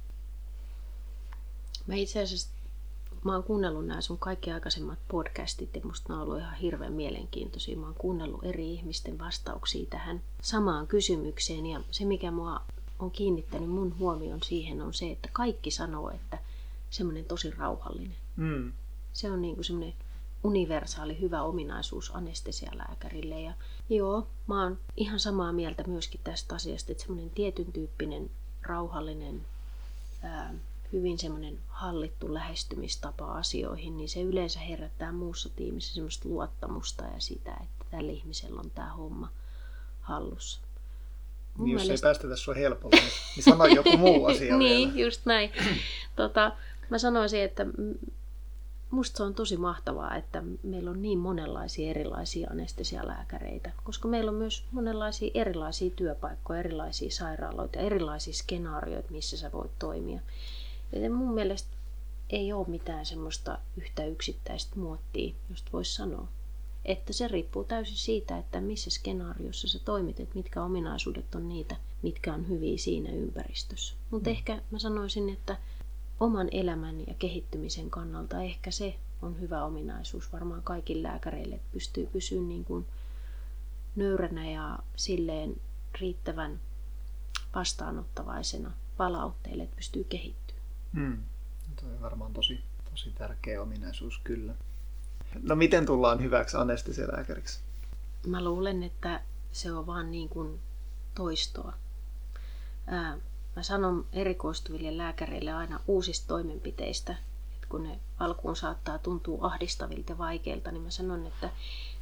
Speaker 2: Mä itse asiassa mä oon kuunnellut nämä sun kaikki aikaisemmat podcastit ja musta nämä on ollut ihan hirveän mielenkiintoisia. Mä oon kuunnellut eri ihmisten vastauksia tähän samaan kysymykseen ja se mikä mua on kiinnittänyt mun huomion siihen on se, että kaikki sanoo, että semmoinen tosi rauhallinen. Mm. Se on niin semmoinen universaali hyvä ominaisuus anestesialääkärille. Ja joo, mä oon ihan samaa mieltä myöskin tästä asiasta, että semmoinen tietyn tyyppinen rauhallinen ää, hyvin semmoinen hallittu lähestymistapa asioihin, niin se yleensä herättää muussa tiimissä semmoista luottamusta ja sitä, että tällä ihmisellä on tämä homma hallussa.
Speaker 1: Mun niin, jos mielestä... ei päästetä sua helpolla, niin, niin sano joku muu asia
Speaker 2: Niin, just näin. tota, mä sanoisin, että musta se on tosi mahtavaa, että meillä on niin monenlaisia erilaisia anestesialääkäreitä, koska meillä on myös monenlaisia erilaisia työpaikkoja, erilaisia sairaaloita, erilaisia skenaarioita, missä sä voit toimia. Joten mun mielestä ei ole mitään semmoista yhtä yksittäistä muottia, josta voisi sanoa. Että se riippuu täysin siitä, että missä skenaariossa sä toimit, että mitkä ominaisuudet on niitä, mitkä on hyviä siinä ympäristössä. Mutta mm. ehkä mä sanoisin, että oman elämän ja kehittymisen kannalta ehkä se on hyvä ominaisuus varmaan kaikille lääkäreille, että pystyy pysymään niin kuin nöyränä ja silleen riittävän vastaanottavaisena palautteille, että pystyy kehittymään.
Speaker 1: Hmm. Tuo on varmaan tosi, tosi tärkeä ominaisuus kyllä. No miten tullaan hyväksi anestesialääkäriksi?
Speaker 2: Mä luulen, että se on vaan niin kuin toistoa. Ää, mä sanon erikoistuville lääkäreille aina uusista toimenpiteistä, että kun ne alkuun saattaa tuntua ahdistavilta ja vaikeilta, niin mä sanon, että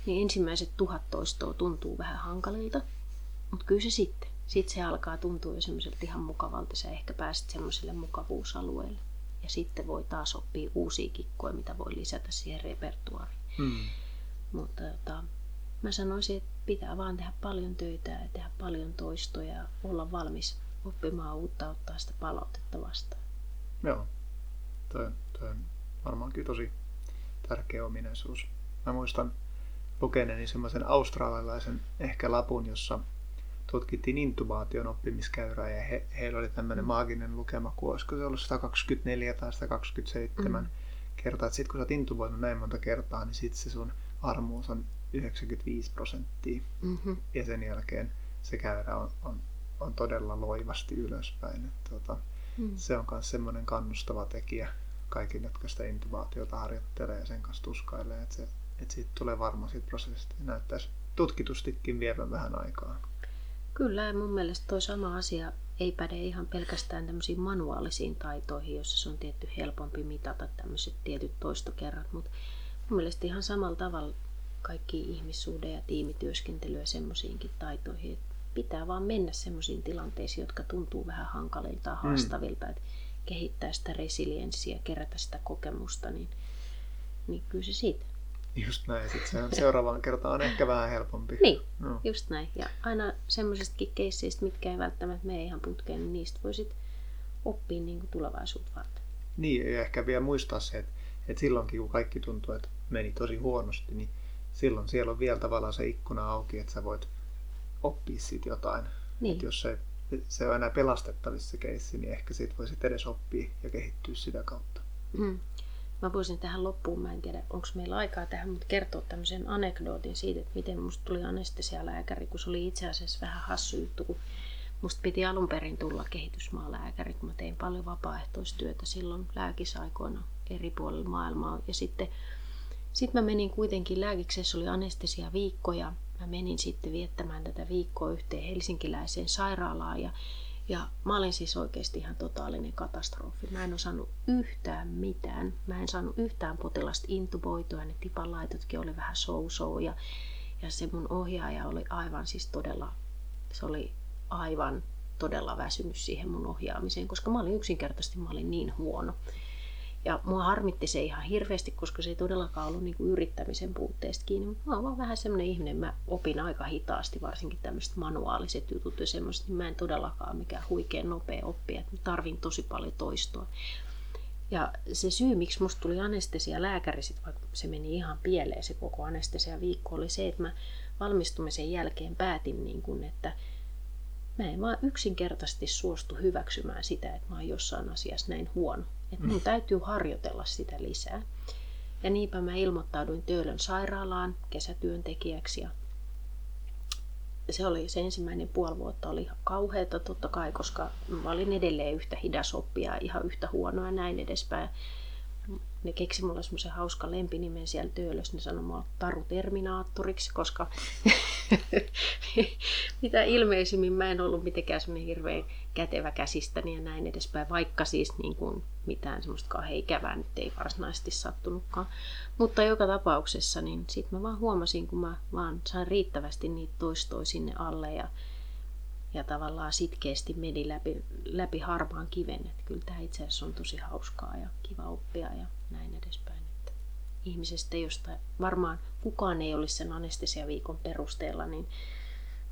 Speaker 2: niin ensimmäiset tuhat toistoa tuntuu vähän hankalilta, mutta kyllä se sitten sitten se alkaa tuntua jo semmoiselta ihan mukavalta. Sä ehkä pääset semmoiselle mukavuusalueelle. Ja sitten voi taas oppia uusia kikkoja, mitä voi lisätä siihen repertuaariin. Hmm. Mutta tota, mä sanoisin, että pitää vaan tehdä paljon töitä ja tehdä paljon toistoja ja olla valmis oppimaan uutta, ottaa sitä palautetta vastaan.
Speaker 1: Joo, toi, toi on varmaankin tosi tärkeä ominaisuus. Mä muistan lukeneeni semmoisen australialaisen ehkä lapun, jossa tutkittiin intubaation oppimiskäyrää ja he, heillä oli tämmöinen mm. maaginen lukema, kun olisiko se ollut 124 tai 127 mm. kertaa. Sitten kun sä oot intuboinut näin monta kertaa, niin sitten se sun varmuus on 95 prosenttia. Mm-hmm. Ja sen jälkeen se käyrä on, on, on todella loivasti ylöspäin. Et, tuota, mm. Se on myös semmoinen kannustava tekijä kaikille, jotka sitä intubaatiota harjoittelee ja sen kanssa tuskailee, että, se, että siitä tulee varma siitä prosessista. Ja näyttäisi tutkitustikin vievän vähän aikaa.
Speaker 2: Kyllä, ja mun mielestä toi sama asia ei päde ihan pelkästään tämmöisiin manuaalisiin taitoihin, joissa se on tietty helpompi mitata tämmöiset tietyt toistokerrat, mutta mun mielestä ihan samalla tavalla kaikki ihmissuhde- ja tiimityöskentely ja semmoisiinkin taitoihin. Että pitää vaan mennä semmoisiin tilanteisiin, jotka tuntuu vähän hankalilta tai mm. haastavilta, mm. että kehittää sitä resilienssiä, kerätä sitä kokemusta, niin, niin kyllä se siitä.
Speaker 1: Just näin, sitten se seuraavaan kertaan on ehkä vähän helpompi.
Speaker 2: Niin, no. just näin. Ja aina semmoisestakin keisseistä, mitkä ei välttämättä mene ihan putkeen, niin niistä voisit oppia niin kuin tulevaisuutta varten.
Speaker 1: Niin, ja ehkä vielä muistaa se, että, että silloinkin kun kaikki tuntuu, että meni tosi huonosti, niin silloin siellä on vielä tavallaan se ikkuna auki, että sä voit oppia siitä jotain. Niin. Että jos se, se on enää pelastettavissa se keissi, niin ehkä siitä voisit edes oppia ja kehittyä sitä kautta.
Speaker 2: Mm. Mä voisin tähän loppuun, mä en tiedä onko meillä aikaa tähän, mutta kertoa tämmöisen anekdootin siitä, että miten musta tuli anestesialääkäri, kun se oli itse asiassa vähän hassu juttu, kun musta piti alun perin tulla kehitysmaalääkäri, kun mä tein paljon vapaaehtoistyötä silloin lääkisaikoina eri puolilla maailmaa. Ja sitten sit mä menin kuitenkin lääkiksessä, oli anestesia viikkoja. Mä menin sitten viettämään tätä viikkoa yhteen helsinkiläiseen sairaalaan ja ja mä olin siis oikeasti ihan totaalinen katastrofi. Mä en osannut yhtään mitään. Mä en saanut yhtään potilasta intuboitua. Ne tipanlaitotkin oli vähän so ja, ja se mun ohjaaja oli aivan siis todella, se oli aivan todella väsynyt siihen mun ohjaamiseen, koska mä olin yksinkertaisesti mä olin niin huono. Ja mua harmitti se ihan hirveästi, koska se ei todellakaan ollut niin kuin yrittämisen puutteesta kiinni. Mutta mä oon vaan vähän semmoinen ihminen, mä opin aika hitaasti, varsinkin tämmöiset manuaaliset jutut ja semmoiset, niin mä en todellakaan mikään huikean nopea oppia, että mä tarvin tosi paljon toistoa. Ja se syy, miksi musta tuli anestesia lääkäri, sit, vaikka se meni ihan pieleen se koko anestesia viikko, oli se, että mä valmistumisen jälkeen päätin, niin kun, että mä en vaan yksinkertaisesti suostu hyväksymään sitä, että mä oon jossain asiassa näin huono. Että mun mm. täytyy harjoitella sitä lisää. Ja niinpä mä ilmoittauduin Töölön sairaalaan kesätyöntekijäksi. Ja se oli se ensimmäinen puoli vuotta oli kauheata totta kai, koska mä olin edelleen yhtä hidas oppia, ihan yhtä huonoa ja näin edespäin ne keksi mulle semmoisen hauska lempinimen siellä Töölössä. Ne sanoi mua Taru Terminaattoriksi, koska mitä ilmeisimmin mä en ollut mitenkään semmoinen hirveän kätevä käsistäni ja näin edespäin, vaikka siis niin kuin mitään semmoista kauhean ikävää nyt ei varsinaisesti sattunutkaan. Mutta joka tapauksessa, niin sitten mä vaan huomasin, kun mä vaan sain riittävästi niitä toistoja sinne alle ja ja tavallaan sitkeästi meni läpi, läpi harmaan kiven. Että kyllä tämä itse asiassa on tosi hauskaa ja kiva oppia ja näin edespäin. Että ihmisestä, josta varmaan kukaan ei olisi sen anestesiaviikon perusteella niin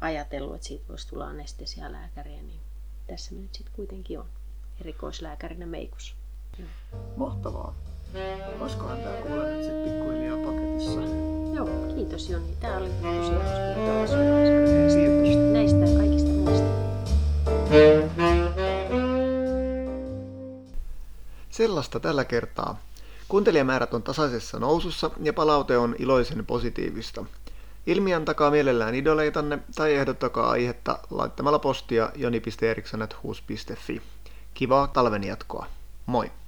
Speaker 2: ajatellut, että siitä voisi tulla anestesialääkäriä, niin tässä nyt sitten kuitenkin on erikoislääkärinä meikussa.
Speaker 1: Mahtavaa. Olisikohan tämä kuulla nyt sitten pikkuhiljaa paketissa?
Speaker 2: Joo, kiitos Joni. Tämä oli tosi hauska. Kiitos. Näistä kaikista muista.
Speaker 1: Sellaista tällä kertaa. Kuuntelijamäärät on tasaisessa nousussa ja palaute on iloisen positiivista. Ilmiantakaa mielellään idoleitanne tai ehdottakaa aihetta laittamalla postia joni.eriksson.huus.fi. Kivaa talven jatkoa. Moi!